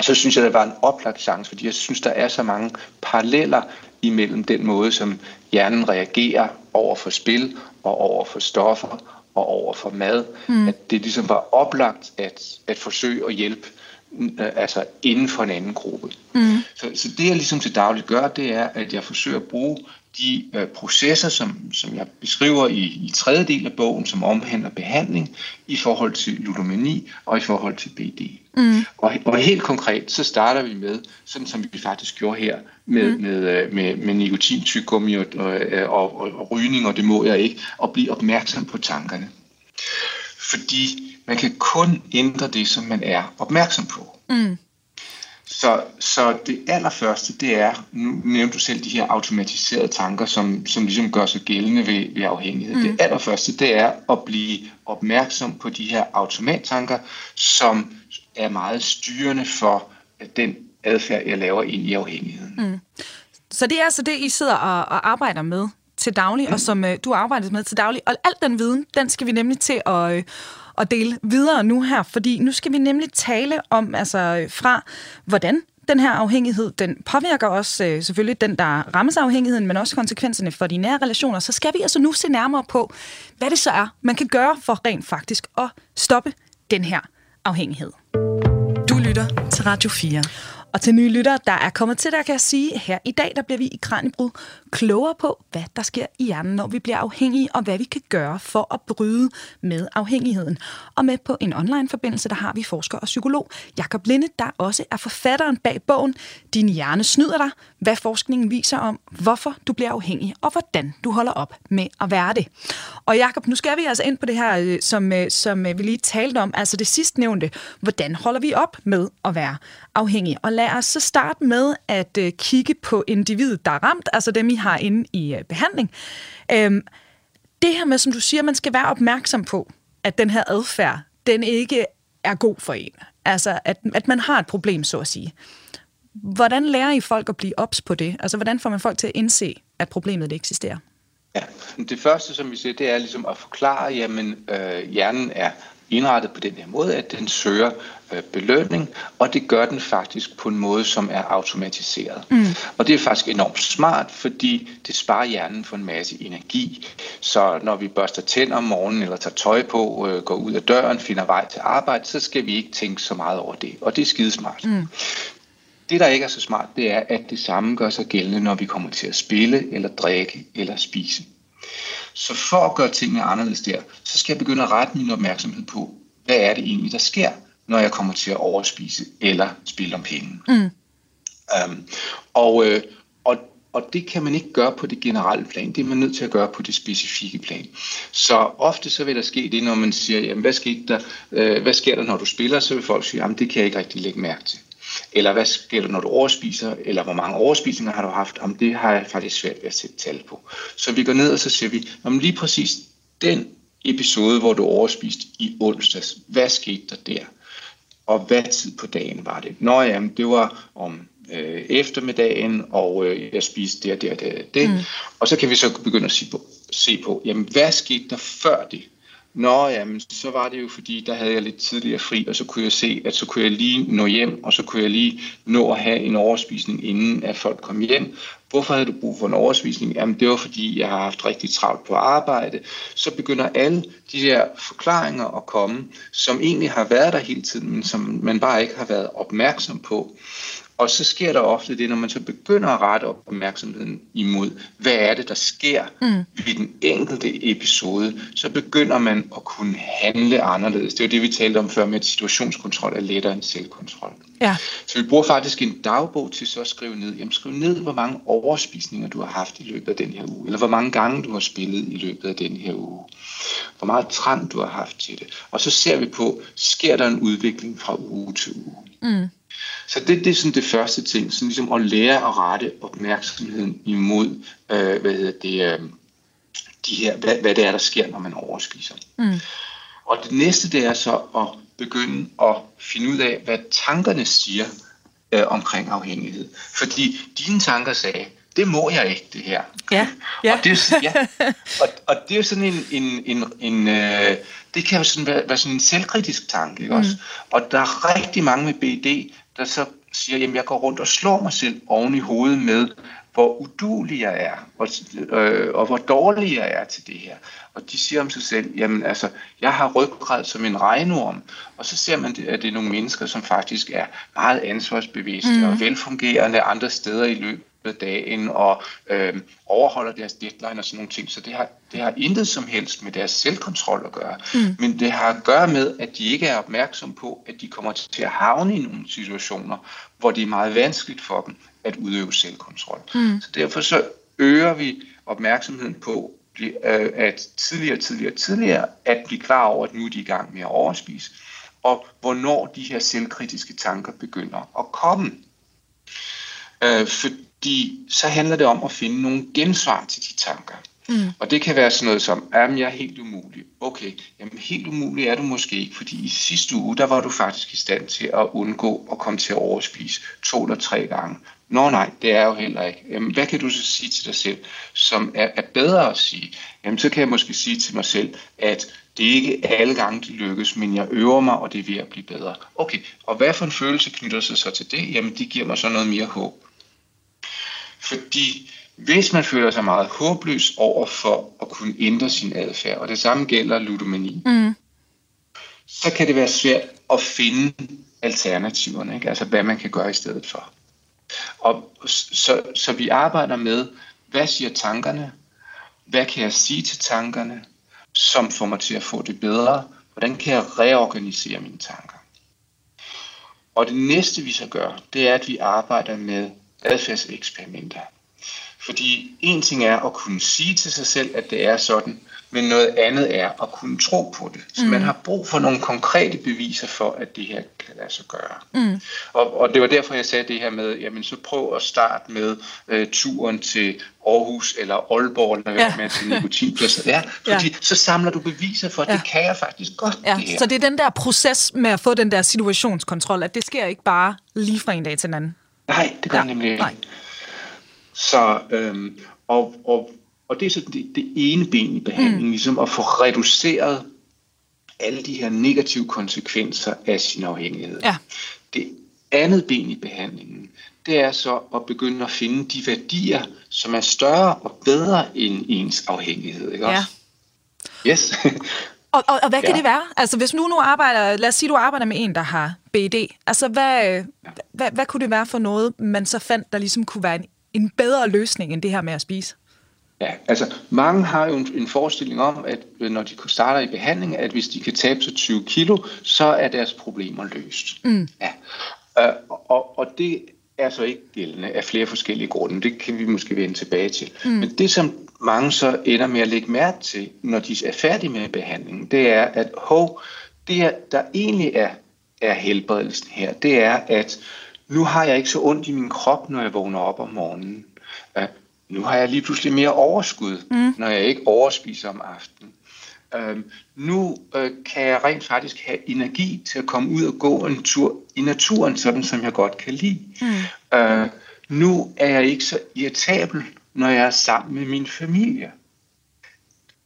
så synes jeg, der var en oplagt chance, fordi jeg synes, der er så mange paralleller imellem den måde, som hjernen reagerer over for spil og over for stoffer og over for mad, mm. at det ligesom var oplagt at, at forsøge at hjælpe altså inden for en anden gruppe. Mm. Så, så det jeg ligesom til dagligt gør, det er, at jeg forsøger at bruge de øh, processer, som, som jeg beskriver i, i tredje del af bogen, som omhandler behandling i forhold til ludomani og i forhold til BD. Mm. Og, og helt konkret, så starter vi med, sådan som vi faktisk gjorde her, med, mm. med, øh, med, med nikotintyggummi og, og, og, og, og rygning, og det må jeg ikke, og blive opmærksom på tankerne. Fordi man kan kun ændre det, som man er opmærksom på. Mm. Så, så det allerførste, det er, nu nævnte du selv de her automatiserede tanker, som, som ligesom gør sig gældende ved, ved afhængighed. Mm. Det allerførste, det er at blive opmærksom på de her automattanker, som er meget styrende for den adfærd, jeg laver ind i afhængigheden. Mm. Så det er altså det, I sidder og, og arbejder med til daglig, mm. og som uh, du arbejder med til daglig. Og al den viden, den skal vi nemlig til at, uh, at dele videre nu her, fordi nu skal vi nemlig tale om, altså fra hvordan den her afhængighed, den påvirker også øh, selvfølgelig den, der rammes af afhængigheden, men også konsekvenserne for de nære relationer. Så skal vi altså nu se nærmere på, hvad det så er, man kan gøre for rent faktisk at stoppe den her afhængighed. Du lytter til Radio 4. Og til nye lytter, der er kommet til, der kan jeg sige, her i dag, der bliver vi i Kranjebrud klogere på, hvad der sker i hjernen, når vi bliver afhængige, og hvad vi kan gøre for at bryde med afhængigheden. Og med på en online-forbindelse, der har vi forsker og psykolog Jakob Linde, der også er forfatteren bag bogen Din hjerne snyder dig, hvad forskningen viser om, hvorfor du bliver afhængig, og hvordan du holder op med at være det. Og Jakob, nu skal vi altså ind på det her, øh, som, øh, som øh, vi lige talte om, altså det sidst nævnte. Hvordan holder vi op med at være afhængig? Og lad os så starte med at øh, kigge på individet, der er ramt, altså dem, I har inde i øh, behandling. Øhm, det her med, som du siger, man skal være opmærksom på, at den her adfærd, den ikke er god for en. Altså, at, at man har et problem, så at sige. Hvordan lærer I folk at blive ops på det? Altså, hvordan får man folk til at indse, at problemet det eksisterer? Ja, det første, som vi siger, det er ligesom at forklare, jamen øh, hjernen er indrettet på den her måde, at den søger belønning, og det gør den faktisk på en måde, som er automatiseret. Mm. Og det er faktisk enormt smart, fordi det sparer hjernen for en masse energi. Så når vi børster tænder om morgenen, eller tager tøj på, øh, går ud af døren, finder vej til arbejde, så skal vi ikke tænke så meget over det. Og det er skidesmart. Mm. Det, der ikke er så smart, det er, at det samme gør sig gældende, når vi kommer til at spille, eller drikke, eller spise. Så for at gøre tingene anderledes der, så skal jeg begynde at rette min opmærksomhed på, hvad er det egentlig, der sker, når jeg kommer til at overspise eller spille om penge. Mm. Um, og, øh, og, og det kan man ikke gøre på det generelle plan, det er man nødt til at gøre på det specifikke plan. Så ofte så vil der ske det, når man siger, jamen, hvad, sker der, øh, hvad sker der, når du spiller, så vil folk sige, jamen det kan jeg ikke rigtig lægge mærke til. Eller hvad sker der, når du overspiser? Eller hvor mange overspisninger har du haft? Om det har jeg faktisk svært ved at sætte tal på. Så vi går ned, og så siger vi, om lige præcis den episode, hvor du overspiste i onsdags, hvad skete der der? Og hvad tid på dagen var det? Nå jamen, det var om øh, eftermiddagen, og øh, jeg spiste det og det. Og, det. Mm. og så kan vi så begynde at se på, se på, jamen hvad skete der før det? Nå, jamen, så var det jo fordi, der havde jeg lidt tidligere fri, og så kunne jeg se, at så kunne jeg lige nå hjem, og så kunne jeg lige nå at have en overspisning, inden at folk kom hjem. Hvorfor havde du brug for en overspisning? Jamen, det var fordi, jeg har haft rigtig travlt på arbejde. Så begynder alle de der forklaringer at komme, som egentlig har været der hele tiden, men som man bare ikke har været opmærksom på. Og så sker der ofte det, når man så begynder at rette opmærksomheden imod, hvad er det, der sker mm. i den enkelte episode, så begynder man at kunne handle anderledes. Det er jo det, vi talte om før med, at situationskontrol er lettere end selvkontrol. Ja. Så vi bruger faktisk en dagbog til så at skrive ned, jamen skriv ned, hvor mange overspisninger du har haft i løbet af den her uge, eller hvor mange gange du har spillet i løbet af den her uge, hvor meget trang du har haft til det. Og så ser vi på, sker der en udvikling fra uge til uge. Mm. Så det, det er sådan det første ting, sådan ligesom at lære at rette opmærksomheden imod, øh, hvad hedder det, øh, de her, hvad, hvad det er, der sker, når man overspiser. Mm. Og det næste, det er så at begynde at finde ud af, hvad tankerne siger øh, omkring afhængighed. Fordi dine tanker sagde, det må jeg ikke, det her. Ja, ja. og, det, ja og, og det er sådan en, en, en, en øh, det kan jo sådan være, være sådan en selvkritisk tanke, ikke mm. også? Og der er rigtig mange med BD, der så siger, jamen jeg går rundt og slår mig selv oven i hovedet med, hvor udulig jeg er, og, øh, og hvor dårlig jeg er til det her. Og de siger om sig selv, jamen altså, jeg har ryggrad som en regnorm. Og så ser man, at det er nogle mennesker, som faktisk er meget ansvarsbevidste mm. og velfungerende andre steder i løbet af dagen, og øh, overholder deres deadline og sådan nogle ting. Så det har, det har intet som helst med deres selvkontrol at gøre. Mm. Men det har at gøre med, at de ikke er opmærksom på, at de kommer til at havne i nogle situationer, hvor det er meget vanskeligt for dem at udøve selvkontrol. Mm. Så derfor så øger vi opmærksomheden på, øh, at tidligere, tidligere, tidligere, at blive klar over, at nu er de i gang med at overspise, og hvornår de her selvkritiske tanker begynder at komme. Øh, fordi så handler det om at finde nogle gensvar til de tanker. Mm. Og det kan være sådan noget som, at jeg er helt umulig. Okay, jamen helt umulig er du måske ikke, fordi i sidste uge, der var du faktisk i stand til at undgå at komme til at overspise to eller tre gange. Nå nej, det er jo heller ikke. Jamen, hvad kan du så sige til dig selv, som er, er bedre at sige? Jamen, så kan jeg måske sige til mig selv, at det er ikke alle gange, det lykkes, men jeg øver mig, og det er ved at blive bedre. Okay, og hvad for en følelse knytter sig så til det? Jamen, det giver mig så noget mere håb. Fordi hvis man føler sig meget håbløs over for at kunne ændre sin adfærd, og det samme gælder ludomani, mm. så kan det være svært at finde alternativerne, ikke? altså hvad man kan gøre i stedet for. Og så, så vi arbejder med, hvad siger tankerne? Hvad kan jeg sige til tankerne, som får mig til at få det bedre? Hvordan kan jeg reorganisere mine tanker? Og det næste vi så gør, det er, at vi arbejder med adfærdseksperimenter. Fordi en ting er at kunne sige til sig selv, at det er sådan, men noget andet er at kunne tro på det. Så mm. man har brug for nogle konkrete beviser for, at det her kan lade sig gøre. Mm. Og, og det var derfor, jeg sagde det her med, jamen så prøv at starte med øh, turen til Aarhus eller Aalborg, eller ja. med til nikotinpladser. <laughs> Ja, fordi ja. så samler du beviser for, at ja. det kan jeg faktisk godt. Ja. Det her. Så det er den der proces med at få den der situationskontrol, at det sker ikke bare lige fra en dag til den anden. Nej, det gør ja. nemlig ikke. Nej. Så, øhm, og, og, og det er så det, det ene ben i behandlingen, mm. ligesom at få reduceret alle de her negative konsekvenser af sin afhængighed. Ja. Det andet ben i behandlingen, det er så at begynde at finde de værdier, som er større og bedre end ens afhængighed. Ikke ja. også? Yes. <laughs> Og, og, og hvad kan ja. det være? Altså hvis nu nu arbejder, lad os sige, du arbejder med en, der har BD. Altså hvad, ja. hvad, hvad kunne det være for noget, man så fandt, der ligesom kunne være en en bedre løsning end det her med at spise? Ja, altså mange har jo en, en forestilling om, at øh, når de starter i behandling, at hvis de kan tabe sig 20 kilo, så er deres problemer løst. Mm. Ja. Uh, og, og det er så ikke gældende af flere forskellige grunde. Det kan vi måske vende tilbage til. Mm. Men det, som mange så ender med at lægge mærke til, når de er færdige med behandlingen, det er, at hov, det er, der egentlig er, er helbredelsen her, det er, at nu har jeg ikke så ondt i min krop, når jeg vågner op om morgenen. Uh, nu har jeg lige pludselig mere overskud, mm. når jeg ikke overspiser om aftenen. Uh, nu uh, kan jeg rent faktisk have energi til at komme ud og gå en tur i naturen, sådan som jeg godt kan lide. Mm. Uh, nu er jeg ikke så irritabel, når jeg er sammen med min familie.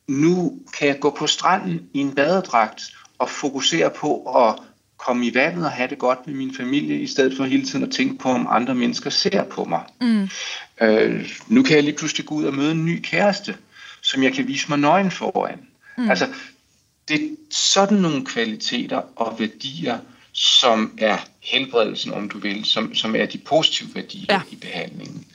Nu kan jeg gå på stranden i en badedragt og fokusere på at komme i vandet og have det godt med min familie, i stedet for hele tiden at tænke på, om andre mennesker ser på mig. Mm. Øh, nu kan jeg lige pludselig gå ud og møde en ny kæreste, som jeg kan vise mig nøgen foran. Mm. Altså, det er sådan nogle kvaliteter og værdier, som er helbredelsen, om du vil, som, som er de positive værdier ja. i behandlingen.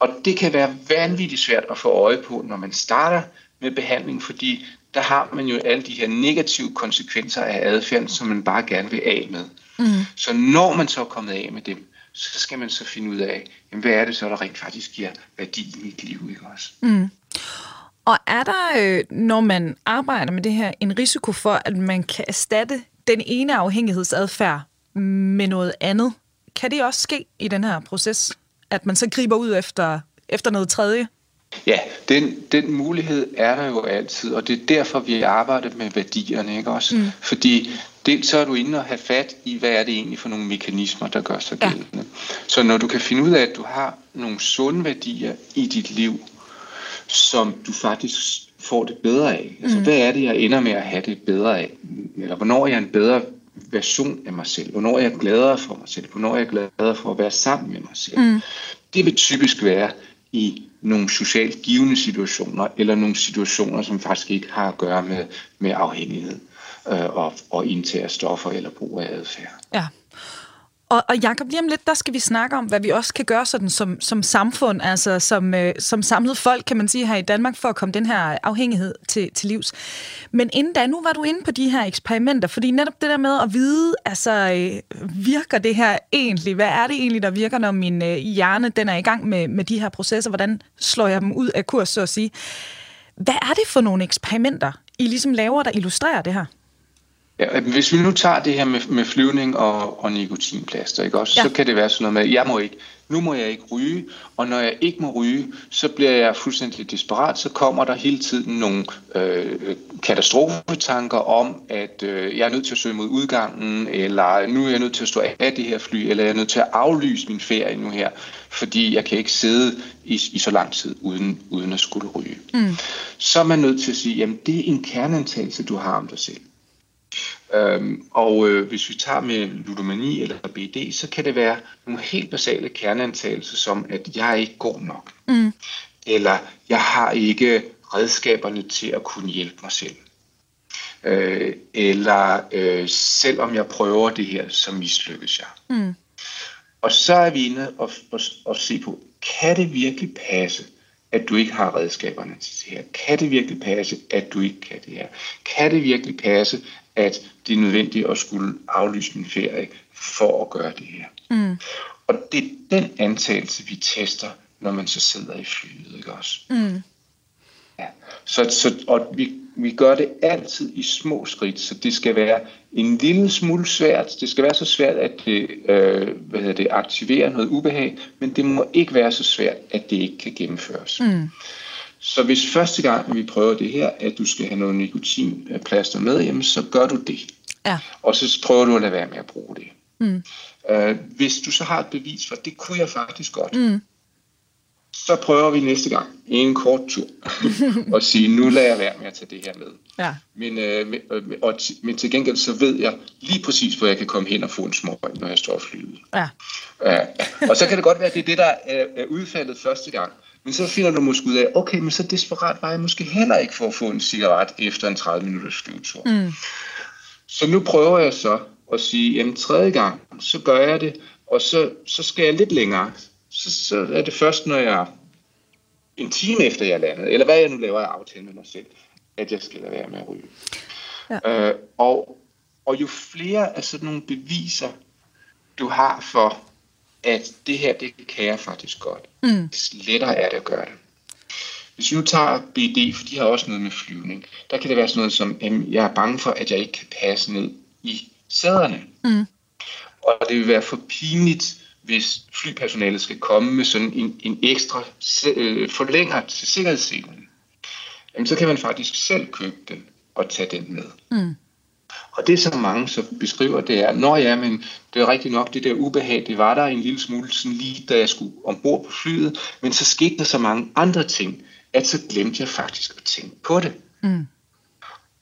Og det kan være vanvittigt svært at få øje på, når man starter med behandling, fordi der har man jo alle de her negative konsekvenser af adfærden, som man bare gerne vil af med. Mm. Så når man så er kommet af med dem, så skal man så finde ud af, jamen, hvad er det så, der rent faktisk giver værdi i mit liv, ikke også? Mm. Og er der, øh, når man arbejder med det her, en risiko for, at man kan erstatte den ene afhængighedsadfærd med noget andet? Kan det også ske i den her proces, at man så griber ud efter, efter noget tredje? Ja, den, den mulighed er der jo altid, og det er derfor, vi arbejder med værdierne, ikke også? Mm. Fordi dels så er du inde og have fat i, hvad er det egentlig for nogle mekanismer, der gør sig gældende. Ja. Så når du kan finde ud af, at du har nogle sunde værdier i dit liv, som du faktisk får det bedre af. Altså, mm. hvad er det, jeg ender med at have det bedre af? Eller hvornår er jeg en bedre version af mig selv? Hvornår er jeg gladere for mig selv? Hvornår er jeg gladere for at være sammen med mig selv? Mm. Det vil typisk være i nogle socialt givende situationer, eller nogle situationer, som faktisk ikke har at gøre med, med afhængighed øh, og, og indtage af stoffer eller brug af adfærd. Ja. Og, og Jacob, lige om lidt, der skal vi snakke om, hvad vi også kan gøre sådan som, som samfund, altså som, øh, som samlet folk, kan man sige, her i Danmark, for at komme den her afhængighed til, til livs. Men inden da, nu var du inde på de her eksperimenter, fordi netop det der med at vide, altså, øh, virker det her egentlig? Hvad er det egentlig, der virker, når min øh, hjerne den er i gang med, med de her processer? Hvordan slår jeg dem ud af kurs, så at sige? Hvad er det for nogle eksperimenter, I ligesom laver, der illustrerer det her? Ja, hvis vi nu tager det her med, med flyvning og, og nikotinplaster, ikke også, ja. så kan det være sådan noget med, jeg må ikke, nu må jeg ikke ryge, og når jeg ikke må ryge, så bliver jeg fuldstændig desperat, så kommer der hele tiden nogle øh, katastrofetanker om, at øh, jeg er nødt til at søge mod udgangen, eller nu er jeg nødt til at stå af det her fly, eller jeg er nødt til at aflyse min ferie nu her, fordi jeg kan ikke sidde i, i så lang tid uden, uden at skulle ryge. Mm. Så er man nødt til at sige, jamen det er en kerneantagelse, du har om dig selv. Øhm, og øh, hvis vi tager med ludomani eller BD, så kan det være nogle helt basale kerneantagelser, som at jeg er ikke god nok. Mm. Eller jeg har ikke redskaberne til at kunne hjælpe mig selv. Øh, eller øh, selvom jeg prøver det her, så mislykkes jeg. Mm. Og så er vi inde og, og, og se på, kan det virkelig passe, at du ikke har redskaberne til det her? Kan det virkelig passe, at du ikke kan det her? Kan det virkelig passe, at det er nødvendigt at skulle aflyse min ferie for at gøre det her? Mm. Og det er den antagelse, vi tester, når man så sidder i flyet, ikke også? Mm. Ja. Så, så, og vi, vi gør det altid i små skridt, så det skal være en lille smule svært. Det skal være så svært, at det, øh, hvad hedder det aktiverer noget ubehag, men det må ikke være så svært, at det ikke kan gennemføres. Mm. Så hvis første gang vi prøver det her, at du skal have noget nikotinplaster med, jamen, så gør du det. Ja. Og så prøver du at lade være med at bruge det. Mm. Uh, hvis du så har et bevis for, det kunne jeg faktisk godt, mm. så prøver vi næste gang i en kort tur <laughs> og sige, nu lader jeg være med at tage det her med. Ja. Men, uh, med, og men til gengæld så ved jeg lige præcis, hvor jeg kan komme hen og få en smøg, når jeg står og flyet. Ja. Uh, og så kan det godt være, at det er det, der er, er udfaldet første gang. Men så finder du måske ud af, okay, men så desperat var jeg måske heller ikke for at få en cigaret efter en 30 minutters flyvetur. Mm. Så nu prøver jeg så at sige, jamen tredje gang, så gør jeg det, og så, så skal jeg lidt længere. Så, så er det først, når jeg en time efter jeg landet, eller hvad jeg nu laver af aftale med mig selv, at jeg skal lade være med at ryge. Ja. Øh, og, og jo flere af sådan nogle beviser, du har for, at det her, det kan jeg faktisk godt. Mm. Lettere er det at gøre det. Hvis vi nu tager BD, for de har også noget med flyvning, der kan det være sådan noget som, at jeg er bange for, at jeg ikke kan passe ned i sæderne. Mm. Og det vil være for pinligt, hvis flypersonalet skal komme med sådan en, en ekstra øh, forlænger til sikkerhedsselen. Jamen, så kan man faktisk selv købe den og tage den med. Mm. Og det, som mange så beskriver, det er, når ja, men det er rigtigt nok, det der ubehag, det var der en lille smule sådan lige, da jeg skulle ombord på flyet, men så skete der så mange andre ting, at så glemte jeg faktisk at tænke på det. Mm.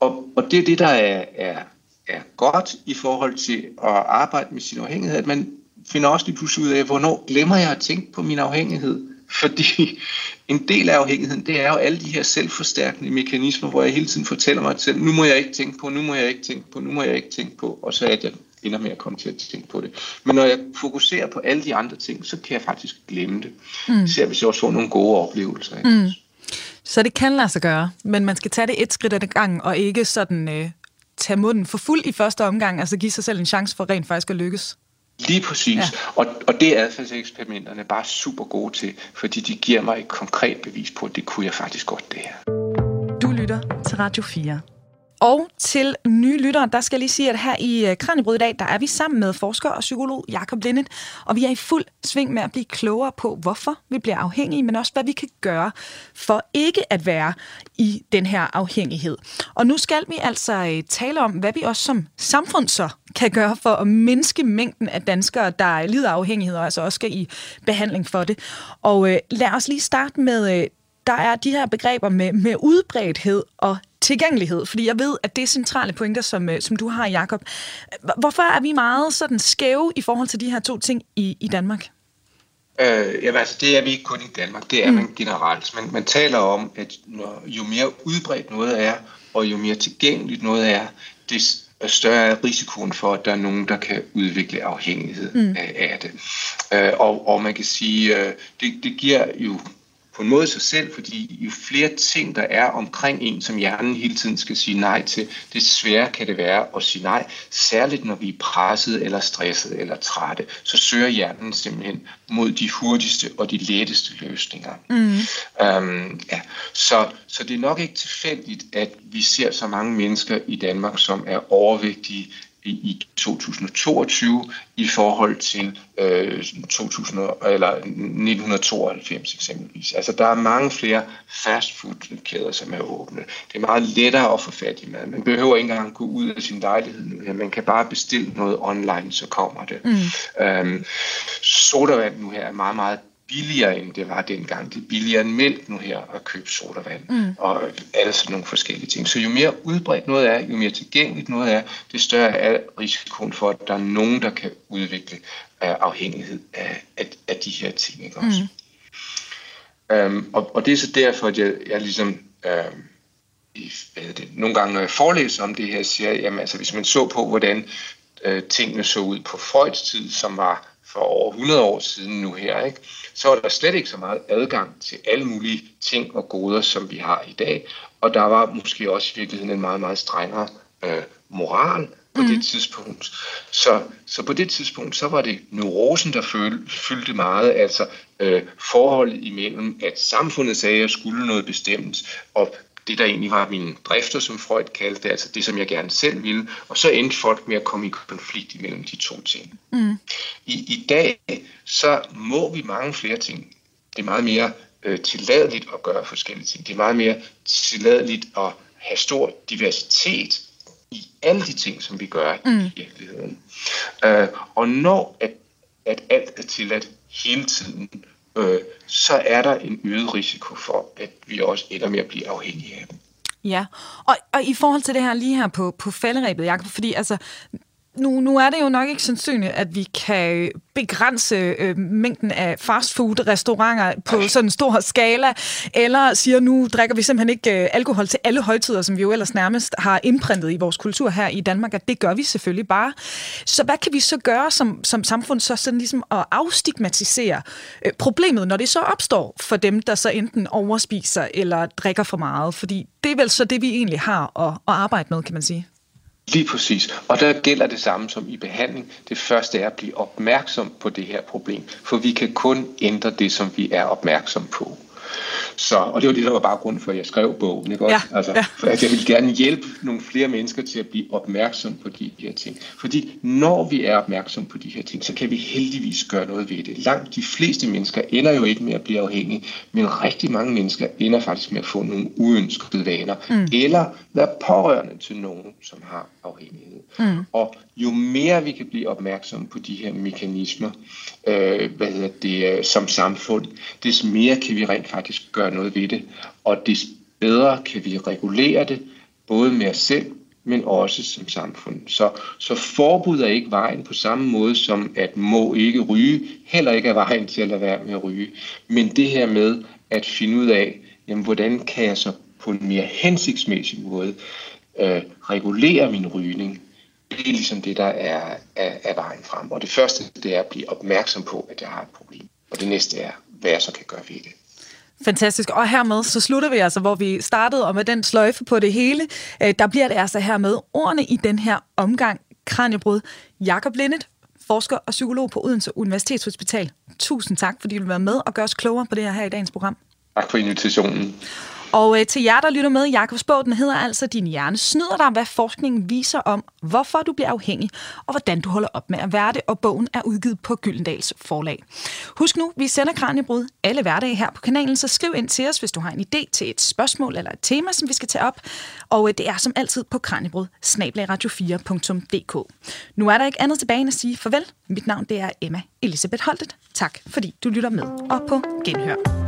Og, og det er det, der er, er, er godt i forhold til at arbejde med sin afhængighed, at man finder også lige pludselig ud af, hvornår glemmer jeg at tænke på min afhængighed. Fordi <laughs> en del af afhængigheden, det er jo alle de her selvforstærkende mekanismer, hvor jeg hele tiden fortæller mig selv, nu må jeg ikke tænke på, nu må jeg ikke tænke på, nu må jeg ikke tænke på, og så er jeg ender med at komme til at tænke på det. Men når jeg fokuserer på alle de andre ting, så kan jeg faktisk glemme det. Mm. Især hvis jeg også får nogle gode oplevelser. Mm. Så det kan lade sig gøre, men man skal tage det et skridt ad gang, og ikke sådan øh, tage munden for fuld i første omgang, altså give sig selv en chance for rent faktisk at lykkes. Lige præcis. Ja. Og, og det er adfærdseksperimenterne bare super gode til, fordi de giver mig et konkret bevis på, at det kunne jeg faktisk godt det her. Du lytter til Radio 4. Og til nye lyttere, der skal jeg lige sige, at her i øh, Kranjebryd i dag, der er vi sammen med forsker og psykolog Jakob Lindet, og vi er i fuld sving med at blive klogere på, hvorfor vi bliver afhængige, men også hvad vi kan gøre for ikke at være i den her afhængighed. Og nu skal vi altså øh, tale om, hvad vi også som samfund så kan gøre for at mindske mængden af danskere, der lider af afhængighed, og altså også skal i behandling for det. Og øh, lad os lige starte med, øh, der er de her begreber med, med udbredthed og tilgængelighed, fordi jeg ved, at det er centrale pointer, som, øh, som du har, Jakob. Hvorfor er vi meget sådan skæve i forhold til de her to ting i, i Danmark? Øh, jamen altså, det er vi ikke kun i Danmark, det er mm. man generelt. Men man taler om, at når, jo mere udbredt noget er, og jo mere tilgængeligt noget er, det større er risikoen for, at der er nogen, der kan udvikle afhængighed mm. af, af det. Øh, og, og man kan sige, øh, det, det giver jo på en måde sig selv, fordi jo flere ting, der er omkring en, som hjernen hele tiden skal sige nej til, det sværere kan det være at sige nej. Særligt når vi er presset eller stresset eller trætte, så søger hjernen simpelthen mod de hurtigste og de letteste løsninger. Mm. Øhm, ja. så, så det er nok ikke tilfældigt, at vi ser så mange mennesker i Danmark, som er overvægtige, i 2022 i forhold til øh, 2000, eller 1992 eksempelvis. Altså der er mange flere fastfood-kæder, som er åbne. Det er meget lettere at få fat i mad. Man behøver ikke engang gå ud af sin lejlighed nu her. Man kan bare bestille noget online, så kommer det. Mm. Øhm, sodavand nu her er meget, meget billigere, end det var dengang. Det er billigere end mælk nu her at købe sodavand mm. og alle sådan nogle forskellige ting. Så jo mere udbredt noget er, jo mere tilgængeligt noget er, det større er risikoen for, at der er nogen, der kan udvikle uh, afhængighed af, af, af de her ting. Ikke også? Mm. Um, og, og det er så derfor, at jeg, jeg ligesom... I, hvad det, nogle gange, når jeg forelæser om det her, siger jeg, jamen altså, hvis man så på, hvordan uh, tingene så ud på Freuds tid, som var for over 100 år siden nu her, ikke? så var der slet ikke så meget adgang til alle mulige ting og goder, som vi har i dag. Og der var måske også i virkeligheden en meget, meget strengere øh, moral på mm. det tidspunkt. Så, så på det tidspunkt, så var det neurosen, der føl, fyldte meget, altså øh, forholdet imellem, at samfundet sagde, at jeg skulle noget bestemt, og det, der egentlig var mine drifter, som Freud kaldte det, altså det, som jeg gerne selv ville, og så endte folk med at komme i konflikt imellem de to ting. Mm. I, I dag, så må vi mange flere ting. Det er meget mere øh, tilladeligt at gøre forskellige ting. Det er meget mere tilladeligt at have stor diversitet i alle de ting, som vi gør mm. i virkeligheden. Øh, og når at, at alt er tilladt hele tiden, øh, så er der en øget risiko for, at vi også ender med at blive afhængige af dem. Ja, og, og i forhold til det her lige her på, på falderæbet, Jacob, fordi altså, nu, nu er det jo nok ikke sandsynligt, at vi kan begrænse øh, mængden af fastfood-restauranter på sådan en stor skala, eller siger, nu drikker vi simpelthen ikke øh, alkohol til alle højtider, som vi jo ellers nærmest har indprintet i vores kultur her i Danmark, at det gør vi selvfølgelig bare. Så hvad kan vi så gøre som, som samfund, så sådan ligesom at afstigmatisere øh, problemet, når det så opstår for dem, der så enten overspiser eller drikker for meget? Fordi det er vel så det, vi egentlig har at, at arbejde med, kan man sige. Lige præcis. Og der gælder det samme som i behandling. Det første er at blive opmærksom på det her problem, for vi kan kun ændre det, som vi er opmærksom på. Så, og det var det, der var bare grund for, at jeg skrev bogen. Ikke? Ja, altså, ja. For at jeg vil gerne hjælpe nogle flere mennesker til at blive opmærksom på de her ting. Fordi når vi er opmærksom på de her ting, så kan vi heldigvis gøre noget ved det. Langt de fleste mennesker ender jo ikke med at blive afhængige, men rigtig mange mennesker ender faktisk med at få nogle uønskede vaner, mm. eller være pårørende til nogen, som har afhængighed. Mm. Og jo mere vi kan blive opmærksomme på de her mekanismer, øh, hvad hedder det, øh, som samfund, des mere kan vi rent faktisk gøre noget ved det, og des bedre kan vi regulere det, både med os selv, men også som samfund. Så, så forbud er ikke vejen på samme måde som at må ikke ryge, heller ikke er vejen til at lade være med at ryge. Men det her med at finde ud af, jamen, hvordan kan jeg så på en mere hensigtsmæssig måde øh, regulere min rygning, Det er ligesom det, der er, er, er vejen frem. Og det første, det er at blive opmærksom på, at jeg har et problem. Og det næste er, hvad jeg så kan gøre ved det. Fantastisk. Og hermed så slutter vi altså, hvor vi startede, og med den sløjfe på det hele, øh, der bliver det altså hermed ordene i den her omgang Kranjebrud. Jakob Lindet, forsker og psykolog på Odense Universitetshospital. Tusind tak, fordi du vil være med og gøre os klogere på det her, her i dagens program. Tak for invitationen. Og øh, til jer, der lytter med, Jakobs bog, den hedder altså Din hjerne snyder dig, hvad forskningen viser om, hvorfor du bliver afhængig, og hvordan du holder op med at være det, og bogen er udgivet på Gyldendals forlag. Husk nu, vi sender Kranjebrud alle hverdage her på kanalen, så skriv ind til os, hvis du har en idé til et spørgsmål eller et tema, som vi skal tage op. Og øh, det er som altid på kranjebrud, radio4.dk. Nu er der ikke andet tilbage end at sige farvel. Mit navn det er Emma Elisabeth Holtet. Tak fordi du lytter med, og på genhør.